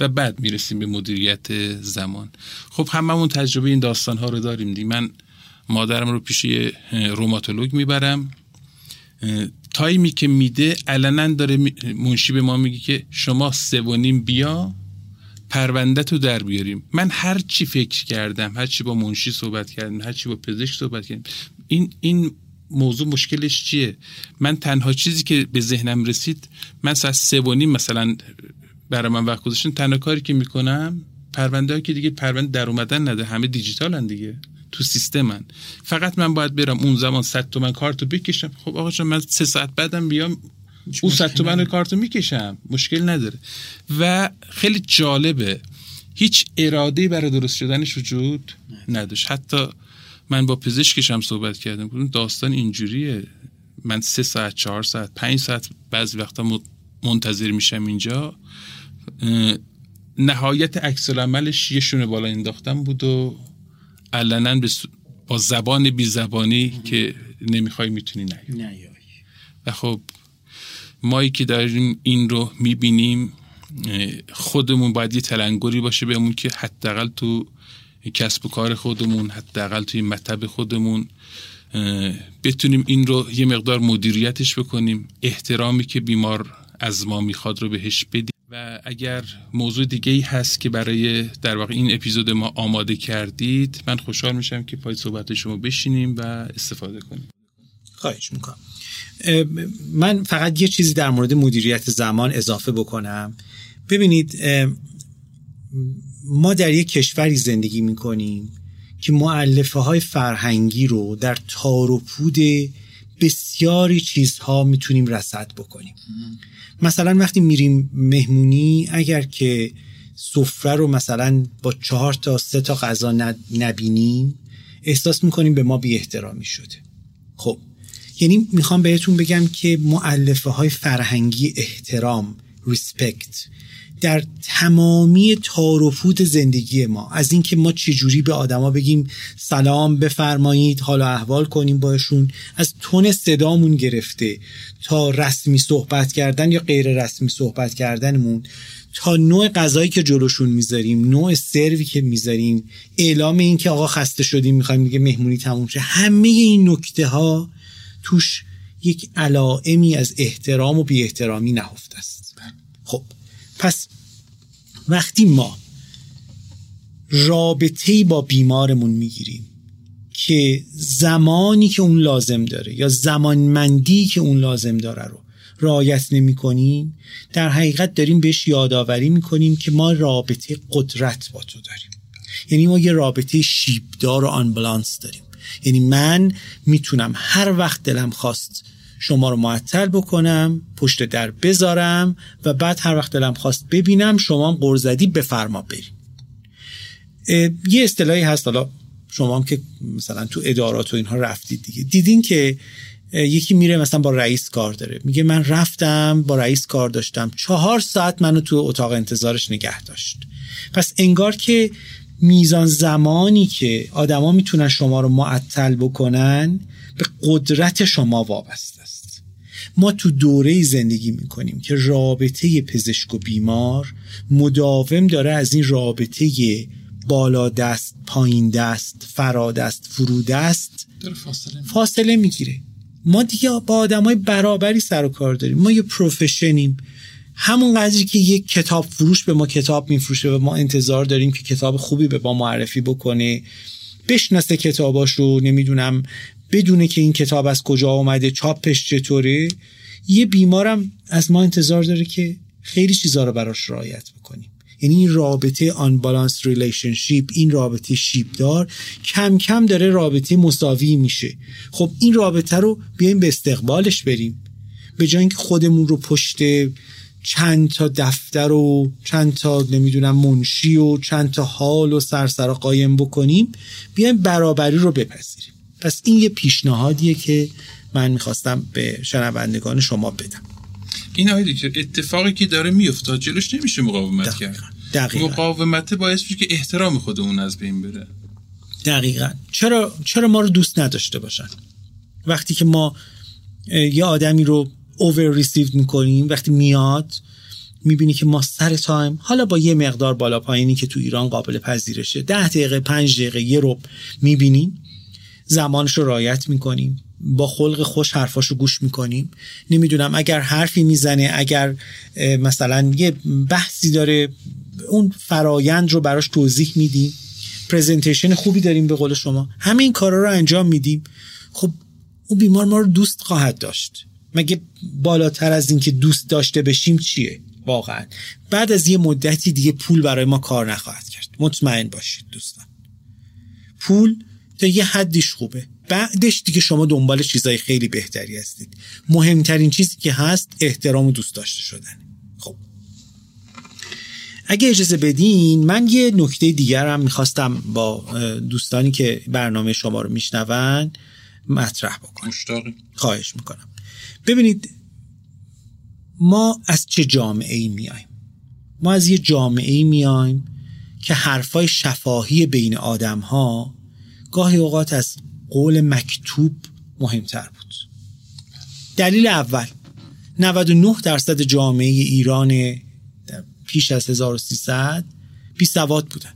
Speaker 1: و بعد می‌رسیم به مدیریت زمان. خب هممون تجربه این داستان ها رو داریم. دی من مادرم رو پیش روماتولوگ می‌برم. تایمی که میده علنا داره منشی به ما میگه که شما سه و بیا پرونده تو در بیاریم. من هر چی فکر کردم هر چی با منشی صحبت کردم هر چی با پزشک صحبت کردم این این موضوع مشکلش چیه؟ من تنها چیزی که به ذهنم رسید من ساعت سه و نیم مثلا برای من وقت گذاشتن تنها کاری که می‌کنم پرونده که دیگه پرونده در اومدن نده همه دیجیتالن دیگه. تو سیستمن. فقط من باید برم اون زمان 100 تومن کارتو بکشم. خب آقا من سه ساعت بعدم بیام او 100 تومن کارتو می‌کشم. مشکل نداره. و خیلی جالبه. هیچ اراده برای درست شدنش وجود نداشت. حتی من با پزشکشم صحبت کردم. داستان اینجوریه. من سه ساعت چهار ساعت پنج ساعت بعضی وقتا منتظر میشم اینجا. نهایت عکس عملش یه شونه بالا انداختم بود و علنا با زبان بی زبانی که نمی‌خوای می‌تونی نیای. و خب مایی که داریم این رو می‌بینیم خودمون باید یه تلنگری باشه بهمون که حداقل تو کسب و کار خودمون حداقل توی مطب خودمون بتونیم این رو یه مقدار مدیریتش بکنیم. احترامی که بیمار از ما می‌خواد رو بهش بدیم. و اگر موضوع دیگه ای هست که برای در واقع این اپیزود ما آماده کردید من خوشحال میشم که پای صحبت شما بشینیم و استفاده کنیم.
Speaker 2: خواهش می‌کنم. من فقط یه چیزی در مورد مدیریت زمان اضافه بکنم. ببینید ما در یک کشوری زندگی می‌کنیم که معلفه های فرهنگی رو در تار و پود بسیاری چیزها می‌تونیم رسد بکنیم. مثلا وقتی میریم مهمونی اگر که سفره رو مثلا با چهار تا سه تا غذا نبینیم احساس می‌کنیم به ما بی احترامی شده. خب یعنی می‌خوام بهتون بگم که معلفه های فرهنگی احترام ریسپکت در تمامی تاروفود زندگی ما. از اینکه ما چجوری به آدما بگیم سلام بفرمایید حالا احوال کنیم باشون از تون صدامون گرفته تا رسمی صحبت کردن یا غیر رسمی صحبت کردنمون تا نوع غذایی که جلوشون می‌ذاریم نوع سروی که می‌ذاریم اعلام این که آقا خسته شدیم می‌خوایم دیگه مهمونی تموم شه همه این نکته ها توش یک علائمی از احترام و بی احترامی نهفته است. خب. پس وقتی ما رابطه با بیمارمون می‌گیریم که زمانی که اون لازم داره یا زمانمندی که اون لازم داره رو رعایت نمی کنیم در حقیقت داریم بهش یادآوری می‌کنیم که ما رابطه قدرت با تو داریم. یعنی ما یه رابطه شیبدار و آنبلانس داریم. یعنی من می‌تونم هر وقت دلم خواست شما رو معطل بکنم پشت در بذارم و بعد هر وقت دلم خواست ببینم شما هم قرزدی بفرما بریم. یه اصطلاحی هست حالا شما هم که مثلا تو ادارات و اینها رفتید دیگه. دیدین که یکی میره مثلا با رئیس کار داره. میگه من رفتم با رئیس کار داشتم. چهار ساعت منو تو اتاق انتظارش نگه داشت. پس انگار که میزان زمانی که آدما می‌تونن شما رو معطل بکنن به قدرت شما وابسته. ما تو دوره زندگی می‌کنیم که رابطه پزشک و بیمار مداوم داره از این رابطه بالا دست پایین دست فرا دست فرو دست
Speaker 1: فاصله,
Speaker 2: فاصله می‌گیره. ما دیگه با آدمای برابری سر و کار داریم. ما یه پروفشنیم. همون قضیه که یک کتاب فروش به ما کتاب میفروشه و ما انتظار داریم که کتاب خوبی به ما معرفی بکنه. بشناسه کتاباش رو نمی‌دونم بدونه که این کتاب از کجا آمده چاپش چطوره. یه بیمارم از ما انتظار داره که خیلی چیزها رو براش رعایت بکنیم. یعنی این رابطه unbalanced relationship این رابطه شیبدار کم کم داره رابطه مساوی میشه. خب این رابطه رو بیایم به استقبالش بریم. به جای اینکه خودمون رو پشت چند تا دفتر و چند تا نمی‌دونم منشی و چند تا حال و سرسرا قایم بکنیم بیایم برابری رو بپذیریم. پس این یه پیشنهادیه که من می‌خواستم به شنوندگان شما بدم.
Speaker 1: این آقای دکتر اتفاقی که داره میفته جلوش نمیشه مقاومت کرد.
Speaker 2: دقیقا.
Speaker 1: مقاومت باعث میشه که احترام خودمون از بین بره.
Speaker 2: دقیقا. چرا چرا ما رو دوست نداشته باشن؟ وقتی که ما یه آدمی رو over receive می‌کنیم وقتی میاد می‌بینی که ما سر time حالا با یه مقدار بالا پایینی که تو ایران قابل پذیرشه ده دقیقه پنج دقیقه یه رو می‌بینیم. زمانش رو رعایت می‌کنیم. با خلق خوش حرفاشو گوش می‌کنیم. نمی‌دونم اگر حرفی می‌زنه اگر مثلا یه بحثی داره اون فرایند رو براش توضیح میدیم. پرزنتیشن خوبی داریم به قول شما. همه این کارا رو انجام میدیم. خب اون بیمار ما رو دوست خواهد داشت. مگه بالاتر از این که دوست داشته بشیم چیه؟ واقعا. بعد از یه مدتی دیگه پول برای ما کار نخواهد کرد. مطمئن باشید دوستان. پول تا یه حدیش خوبه. بعدش دیگه شما دنبال چیزای خیلی بهتری هستید. مهمترین چیزی که هست احترام و دوست داشته شدن. خب. اگه اجازه بدین من یه نکته دیگر هم می‌خواستم با دوستانی که برنامه شما رو میشنون مطرح بکنم. خواهش می‌کنم. ببینید ما از چه جامعه ای میایم ما از یه جامعه ای میایم که حرفای شفاهی بین آدم ها گاهی اوقات از قول مکتوب مهمتر بود. دلیل اول 99 درصد جامعه ایران پیش از 1300 بی سواد بودن.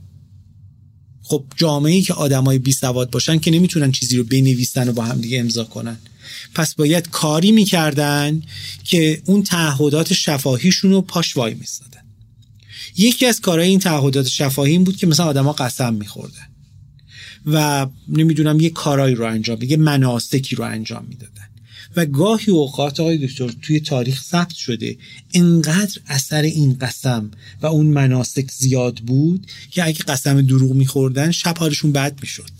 Speaker 2: خب جامعه ای که آدمای بی سواد باشن که نمی‌تونن چیزی رو بنویسن و با هم دیگه امضا کنن. پس باید کاری می‌کردن که اون تعهدات شفاهیشون رو پاش وای میستادن. یکی از کارهای این تعهدات شفاهی این بود که مثلا آدما قسم میخوردن. و نمی‌دونم یه کارایی رو انجام یه مناسکی رو انجام می‌دادن. و گاهی اوقات آقای دکتر توی تاریخ ثبت شده انقدر اثر این قسم و اون مناسک زیاد بود که اگه قسم دروغ میخوردن شب حالشون بد می‌شد.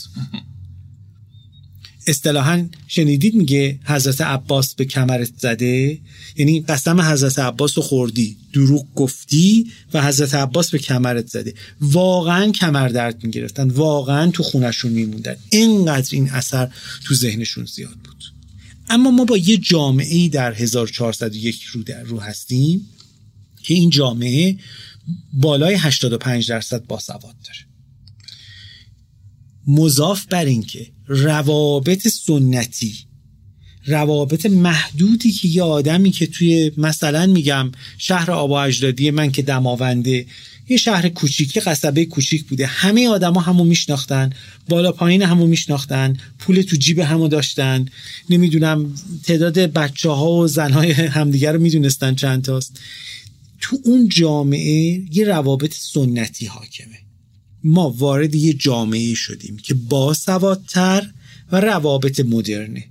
Speaker 2: اصطلاحا شنیدید میگه حضرت عباس به کمرت زده؟ یعنی قسم حضرت عباس رو خوردی دروغ گفتی و حضرت عباس به کمرت زده. واقعا کمر درد می‌گرفتن واقعا تو خونشون میموندن. اینقدر این اثر تو ذهنشون زیاد بود. اما ما با یه جامعه ای در 1401 رو در رو هستیم که این جامعه بالای 85 درصد باسواد داره. مضاف بر اینکه روابط سنتی روابط محدودی که یه آدمی که توی مثلا میگم شهر آبا اجدادی من که دماونده یه شهر کوچیکی قصبه کوچیک بوده همه آدما همو میشناختن بالا پایین همو میشناختن پول تو جیب همو داشتن نمی‌دونم تعداد بچه ها و زنهای همدیگر رو می‌دونستن چند تاست. تو اون جامعه یه روابط سنتی حاکمه. ما وارد یه جامعه شدیم که باسوادتر و روابط مدرنه.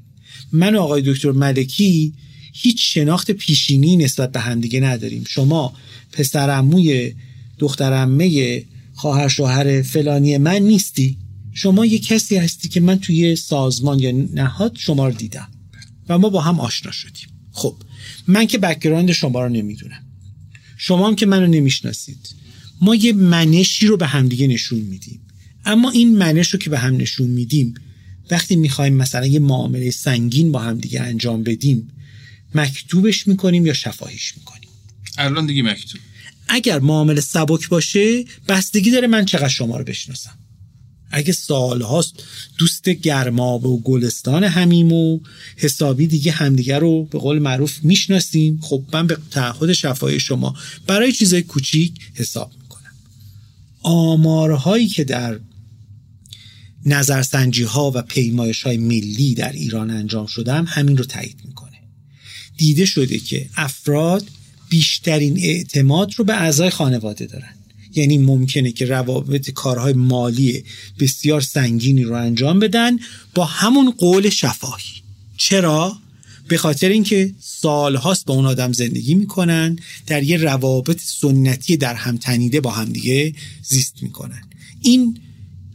Speaker 2: من و آقای دکتر ملکی هیچ شناخت پیشینی نسبت به همدیگه نداریم. شما پسرعموی دخترعمه خواهر شوهر فلانی من نیستی. شما یه کسی هستی که من توی سازمان یا نهاد شما رو دیدم و ما با هم آشنا شدیم. خب من که بکگراند شما رو نمی‌دونم. شما هم که منو نمی‌شناسید. ما یه منشی رو به همدیگه نشون میدیم. اما این منش رو که به هم نشون میدیم وقتی می‌خوایم مثلا یه معامله سنگین با هم دیگه انجام بدیم مکتوبش می‌کنیم یا شفاهیش می‌کنیم؟
Speaker 1: الان دیگه مکتوب.
Speaker 2: اگر معامله سبک باشه بستگی داره من چقدر شما رو بشناسم. اگه سال هاست دوست گرماب و گلستان همیم و حسابی دیگه همدیگه رو به قول معروف می‌شناسیم. خب من به تعهد شفای شما برای چیزای کوچیک حساب آمارهایی که در نظرسنجی ها و پیمایش های ملی در ایران انجام شده هم همین رو تایید می‌کنه. دیده شده که افراد بیشترین اعتماد رو به اعضای خانواده دارن. یعنی ممکنه که روابط کارهای مالی بسیار سنگینی رو انجام بدن با همون قول شفاهی. چرا؟ به خاطر اینکه سالهاست با اون آدم زندگی می‌کنن در یه روابط سنتی در هم تنیده با همدیگه زیست می‌کنن. این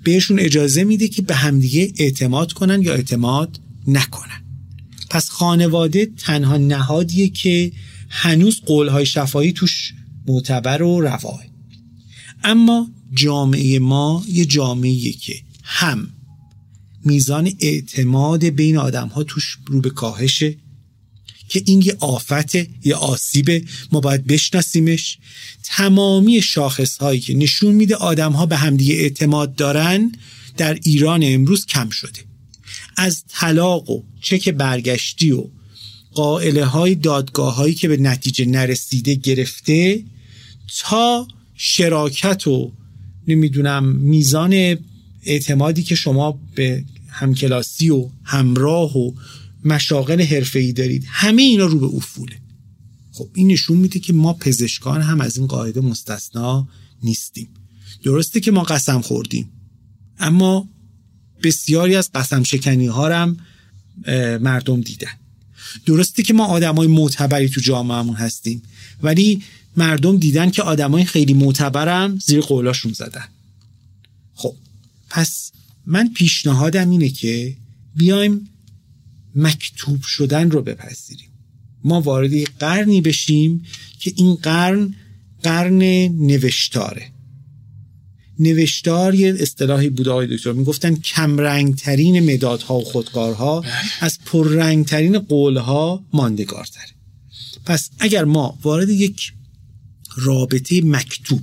Speaker 2: بهشون اجازه میده که به همدیگه اعتماد کنن یا اعتماد نکنن. پس خانواده تنها نهادیه که هنوز قولهای شفایی توش معتبر و رواه اما جامعه ما یه جامعه که هم میزان اعتماد بین آدم ها توش رو به کاهشه که این یه آفت یه آسیبه ما باید بشناسیمش. تمامی شاخص هایی که نشون میده آدم ها به همدیگه اعتماد دارن در ایران امروز کم شده. از طلاق و چک برگشتی و قائله های دادگاه هایی که به نتیجه نرسیده گرفته تا شراکت و نمی‌دونم میزان اعتمادی که شما به همکلاسی و همراه و مشاغل حرفه‌ای دارید. همه اینا رو به افوله خب این نشون میده که ما پزشکان هم از این قاعده مستثنا نیستیم. درسته که ما قسم خوردیم اما بسیاری از قسم شکنی ها هم مردم دیدن. درسته که ما آدمای معتبری تو جامعهمون هستیم ولی مردم دیدن که آدمای خیلی معتبرم زیر قولاشون زدن. خب پس من پیشنهادم اینه که بیایم مکتوب شدن رو بپذیریم. ما وارد یک قرنی بشیم که این قرن قرن نوشتاره. نوشتار یه اصطلاحی بود آقای دکتر. می‌گفتن کمرنگترین مدادها و خودکارها از پررنگترین قولها ماندگارتره. پس اگر ما وارد یک رابطه مکتوب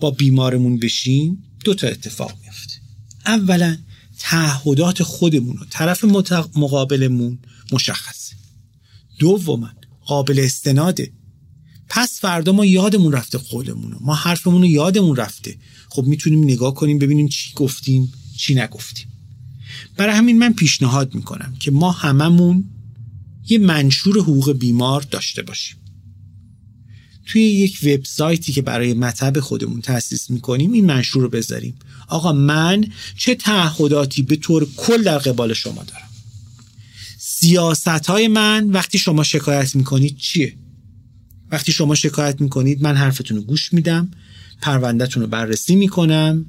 Speaker 2: با بیمارمون بشیم دو تا اتفاق میفته اولا تعهدات خودمون و طرف مقابلمون مشخصه دوما قابل استناده. پس فردا ما یادمون رفته قولمون ما حرفمون رو یادمون رفته. خب می‌تونیم نگاه کنیم ببینیم چی گفتیم چی نگفتیم. برای همین من پیشنهاد می‌کنم که ما هممون یه منشور حقوق بیمار داشته باشیم. توی یک وبسایتی که برای مطب خودمون تأسیس می‌کنیم این منشور رو بذاریم. آقا من چه تعهداتی به طور کل در قبال شما دارم؟ سیاست های من وقتی شما شکایت می‌کنید چیه؟ وقتی شما شکایت می‌کنید من حرفتون رو گوش میدم پروندهتون رو بررسی می‌کنم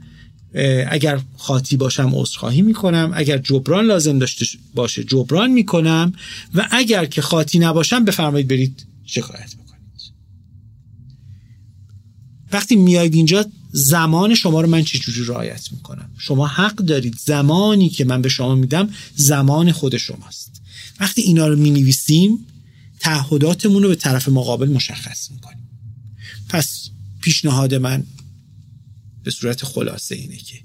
Speaker 2: اگر خاطی باشم عذرخواهی می‌کنم اگر جبران لازم داشته باشه جبران می‌کنم و اگر که خاطی نباشم بفرمایید برید شکایت وقتی میاید اینجا زمان شما رو من چجوری رعایت می‌کنم؟ شما حق دارید. زمانی که من به شما میدم زمان خود شماست. وقتی اینا رو می‌نویسیم تعهداتمون رو به طرف مقابل مشخص می‌کنیم. پس پیشنهاد من به صورت خلاصه اینه که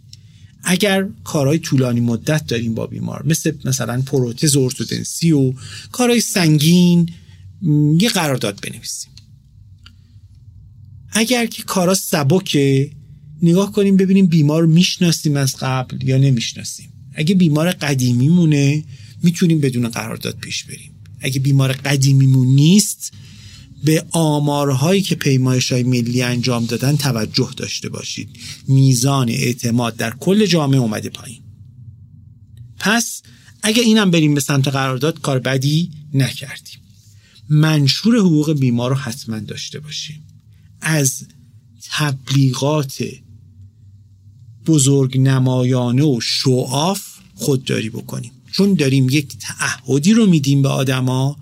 Speaker 2: اگر کارهای طولانی مدت داریم با بیمار مثل مثلا پروتز ارتودنسی و کارهای سنگین یه قرارداد بنویسیم. اگر که کارا سبکه نگاه کنیم ببینیم بیمار می‌شناسیم از قبل یا نمی‌شناسیم. اگه بیمار قدیمی مونه می‌تونیم بدون قرارداد پیش بریم. اگه بیمار قدیمیمون نیست به آمارهایی که پیمایش های ملی انجام دادن توجه داشته باشید. میزان اعتماد در کل جامعه اومده پایین. پس اگه اینم بریم به سمت قرارداد کار بدی نکردیم. منشور حقوق بیمار رو حتما داشته باشیم. از تبلیغات بزرگ نمایانه و شعاف خودداری بکنیم. چون داریم یک تعهدی رو میدیم به آدما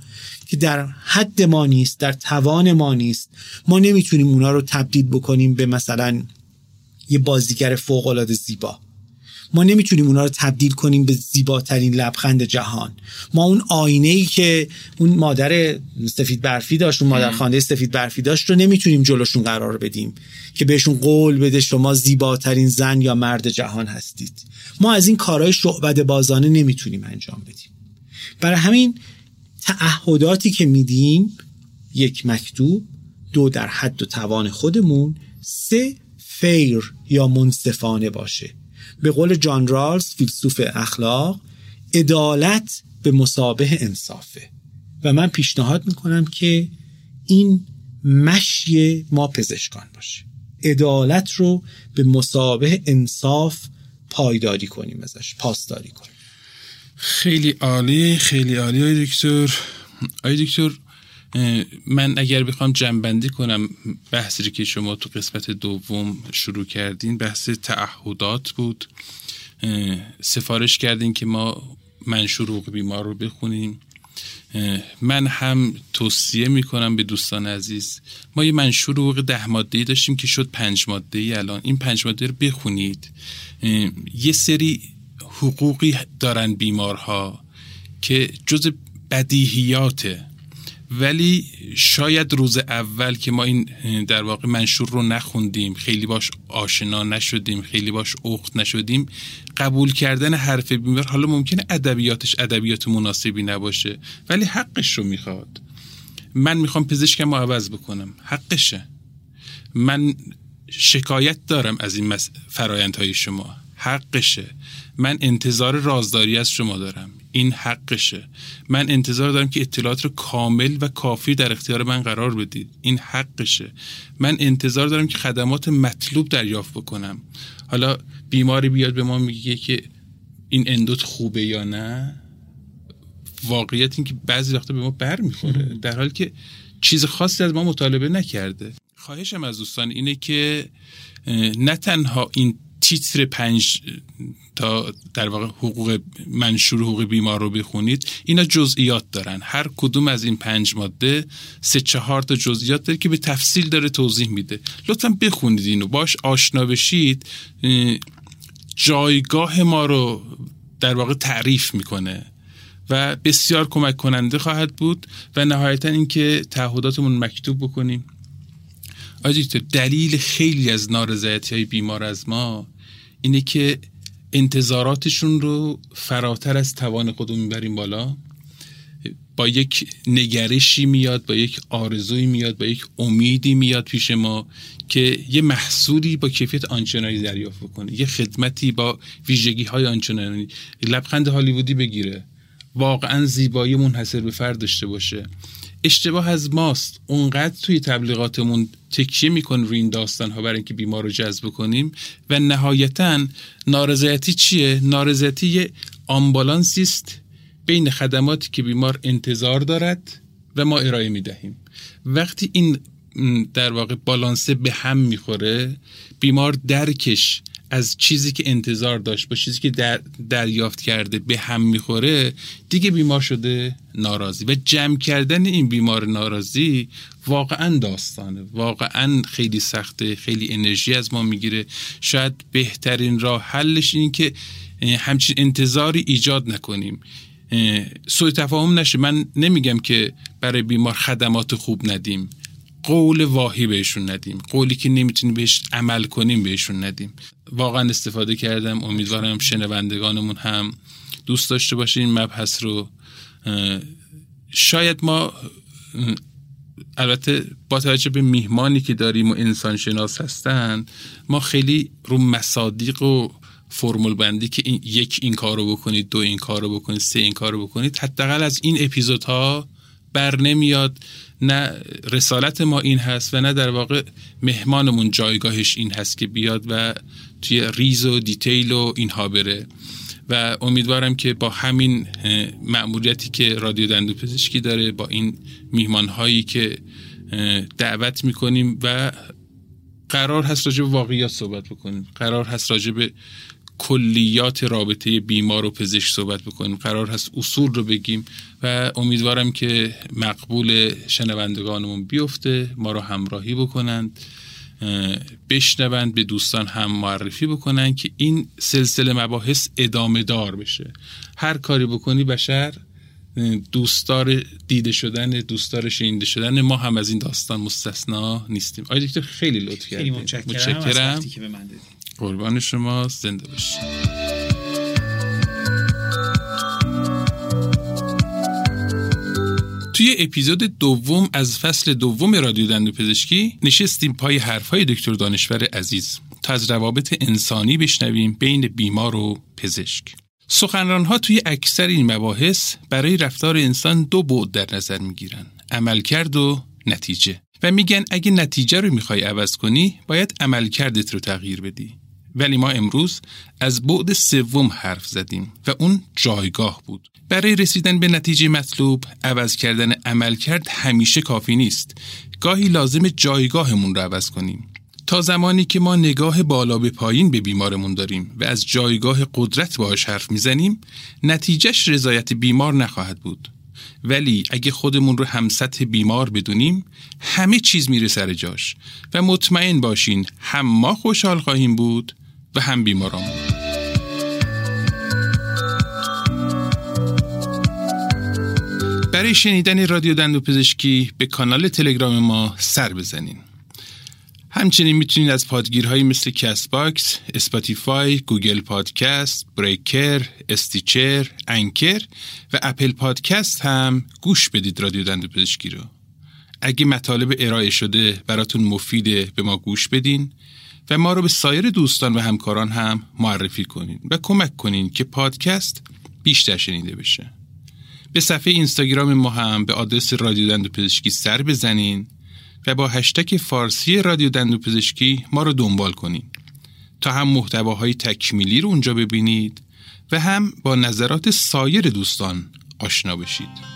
Speaker 2: که در حد ما نیست در توان ما نیست. ما نمی‌تونیم اونا رو تبدیل بکنیم به مثلا یه بازیگر فوق العاده زیبا. ما نمی‌تونیم اونا رو تبدیل کنیم به زیباترین لبخند جهان. ما اون آینه ای که اون مادر سفید برفی داشت اون مادر خانده سفید برفی داشت رو نمی‌تونیم جلوشون قرار بدیم که بهشون قول بده شما زیباترین زن یا مرد جهان هستید. ما از این کارهای شعبد بازانه نمی‌تونیم انجام بدیم. برای همین تعهداتی که میدیم یک مکتوب دو در حد و توان خودمون سه fair یا منصفانه باشه. به قول جان رالز فیلسوف اخلاق عدالت به مثابه انصافه. و من پیشنهاد می‌کنم که این مشی ما پزشکان باشه. عدالت رو به مثابه انصاف پایداری کنیم ازش پاسداری کنیم.
Speaker 1: خیلی عالی خیلی عالی آقای دکتر. آقای دکتر من اگر بخوام جنبندی کنم بحثی که شما تو قسمت دوم شروع کردین بحث تعهدات بود. سفارش کردین که ما منشور حقوق بیمار رو بخونیم. من هم توصیه می‌کنم به دوستان عزیز ما یه منشور حقوق ده ماده داشتیم که شد پنج ماده ای الان. این پنج ماده رو بخونید. یه سری حقوقی دارن بیمارها که جز بدیهیاته. ولی شاید روز اول که ما این در واقع منشور رو نخوندیم خیلی باش آشنا نشدیم خیلی باش اخت نشدیم قبول کردن حرف بیمار حالا ممکنه ادبیاتش ادبیات مناسبی نباشه ولی حقش رو می‌خواد. من می‌خوام پزشکم رو عوض بکنم. حقشه. من شکایت دارم از این فرایندهای شما. حقشه. من انتظار رازداری از شما دارم. این حقشه. من انتظار دارم که اطلاعات رو کامل و کافی در اختیار من قرار بدید. این حقشه. من انتظار دارم که خدمات مطلوب دریافت بکنم. حالا بیماری بیاد به ما میگه که این اندوت خوبه یا نه؟ واقعیت این که بعضی وقتا به ما بر می‌خوره. در حالی که چیز خاصی از ما مطالبه نکرده. خواهشم از دوستان اینه که نه تنها این تیتر پنج تا در واقع حقوق منشور حقوق بیمار رو بخونید اینا جزئیات دارن. هر کدوم از این پنج ماده سه چهار تا جزئیات داره که به تفصیل داره توضیح میده. لطفا بخونید اینو. باش آشنا بشید. جایگاه ما رو در واقع تعریف می‌کنه و بسیار کمک کننده خواهد بود و نهایتا اینکه تعهداتمون مکتوب بکنیم. آجی دلیل خیلی از نارضایتی های بیمار از ما اینه که انتظاراتشون رو فراتر از توان خودمون می‌بریم بالا. با یک نگرشی میاد با یک آرزوی میاد با یک امیدی میاد پیش ما که یه محصولی با کیفیت آنچنانی دریافت کنه یه خدمتی با ویژگی های آنچنانی. لبخند هالیوودی بگیره. واقعا زیبایی منحصر به فرد داشته باشه. اشتباه از ماست. اونقدر توی تبلیغاتمون تکیه میکن روی این داستان ها برای اینکه بیمار رو جذب کنیم و نهایتا نارضایتی چیه؟ نارضایتی یه آمبالانسی است بین خدماتی که بیمار انتظار دارد و ما ارائه می‌دهیم. وقتی این در واقع بالانسه به هم می‌خوره بیمار درکش از چیزی که انتظار داشت با چیزی که در دریافت کرده به هم می‌خوره دیگه بیمار شده ناراضی. و جمع کردن این بیمار ناراضی واقعا داستانه. واقعا خیلی سخته خیلی انرژی از ما می‌گیره. شاید بهترین راه حلش این که همچین انتظاری ایجاد نکنیم. سوی تفاهم نشه. من نمیگم که برای بیمار خدمات خوب ندیم. قول واهی بهشون ندیم. قولی که نمی‌تونیم بهش عمل کنیم بهشون ندیم. واقعا استفاده کردم. امیدوارم شنوندگانمون هم دوست داشته باشه این مبحث رو. شاید ما البته با توجه به میهمانی که داریم و انسان شناس هستن ما خیلی رو مصادیق و فرمول بندی که این یک این کارو بکنید دو این کارو بکنید سه این کارو بکنید حداقل از این اپیزودها بر نمیاد نه رسالت ما این هست و نه در واقع مهمانمون جایگاهش این هست که بیاد و توی ریز و دیتیل و اینها بره. و امیدوارم که با همین مأموریتی که رادیو دندو پزشکی داره با این میهمان هایی که دعوت می‌کنیم و قرار هست راجع به واقعیات صحبت بکنیم. قرار هست راجع به کلیات رابطه بیمار و پزشک صحبت بکنیم. قرار هست اصول رو بگیم و امیدوارم که مقبول شنوندگانمون بیفته ما رو همراهی بکنند بشنوند به دوستان هم معرفی بکنن که این سلسله مباحث ادامه دار بشه. هر کاری بکنی بشر دوستدار دیده شدن دوستدار شنیده شدن ما هم از این داستان مستثنا نیستیم. آقای دکتر خیلی لطف کردید
Speaker 2: متشکرم, متشکرم.
Speaker 1: قربان شما زنده باشید. توی اپیزود دوم از فصل دوم رادیو دندو پزشکی نشستیم پای حرفهای دکتر دانشور عزیز تا از روابط انسانی بشنویم بین بیمار و پزشک. سخنرانها توی اکثر این مباحث برای رفتار انسان دو بعد در نظر می‌گیرن عملکرد و نتیجه. و میگن اگه نتیجه رو می‌خوای عوض کنی باید عملکردت رو تغییر بدی. ولی ما امروز از بعد سوم حرف زدیم و اون جایگاه بود. برای رسیدن به نتیجه مطلوب عوض کردن عملکرد همیشه کافی نیست. گاهی لازم جایگاهمون رو عوض کنیم. تا زمانی که ما نگاه بالا به پایین به بیمارمون داریم و از جایگاه قدرت باهاش حرف می‌زنیم نتیجهش رضایت بیمار نخواهد بود. ولی اگه خودمون رو هم سطح بیمار بدونیم همه چیز میره سر جاش و مطمئن باشین هم ما خوشحال خواهیم بود و هم بیمارامون برای شنیدن رادیو دندان پزشکی به کانال تلگرام ما سر بزنین. همچنین می‌تونید از پادگیرهایی مثل Castbox، Spotify، Google Podcast، Breaker، Stitcher، Anchor و اپل پادکست هم گوش بدید رادیو دندو پزشکی رو. اگه مطالب ارائه شده براتون مفیده به ما گوش بدین. و ما رو به سایر دوستان و همکاران هم معرفی کنین و کمک کنین که پادکست بیشتر شنیده بشه. به صفحه اینستاگرام ما هم به آدرس رادیو دندو پزشکی سر بزنین و با هشتک فارسی رادیو دندو پزشکی ما رو دنبال کنین تا هم محتواهای تکمیلی رو اونجا ببینید و هم با نظرات سایر دوستان آشنا بشید.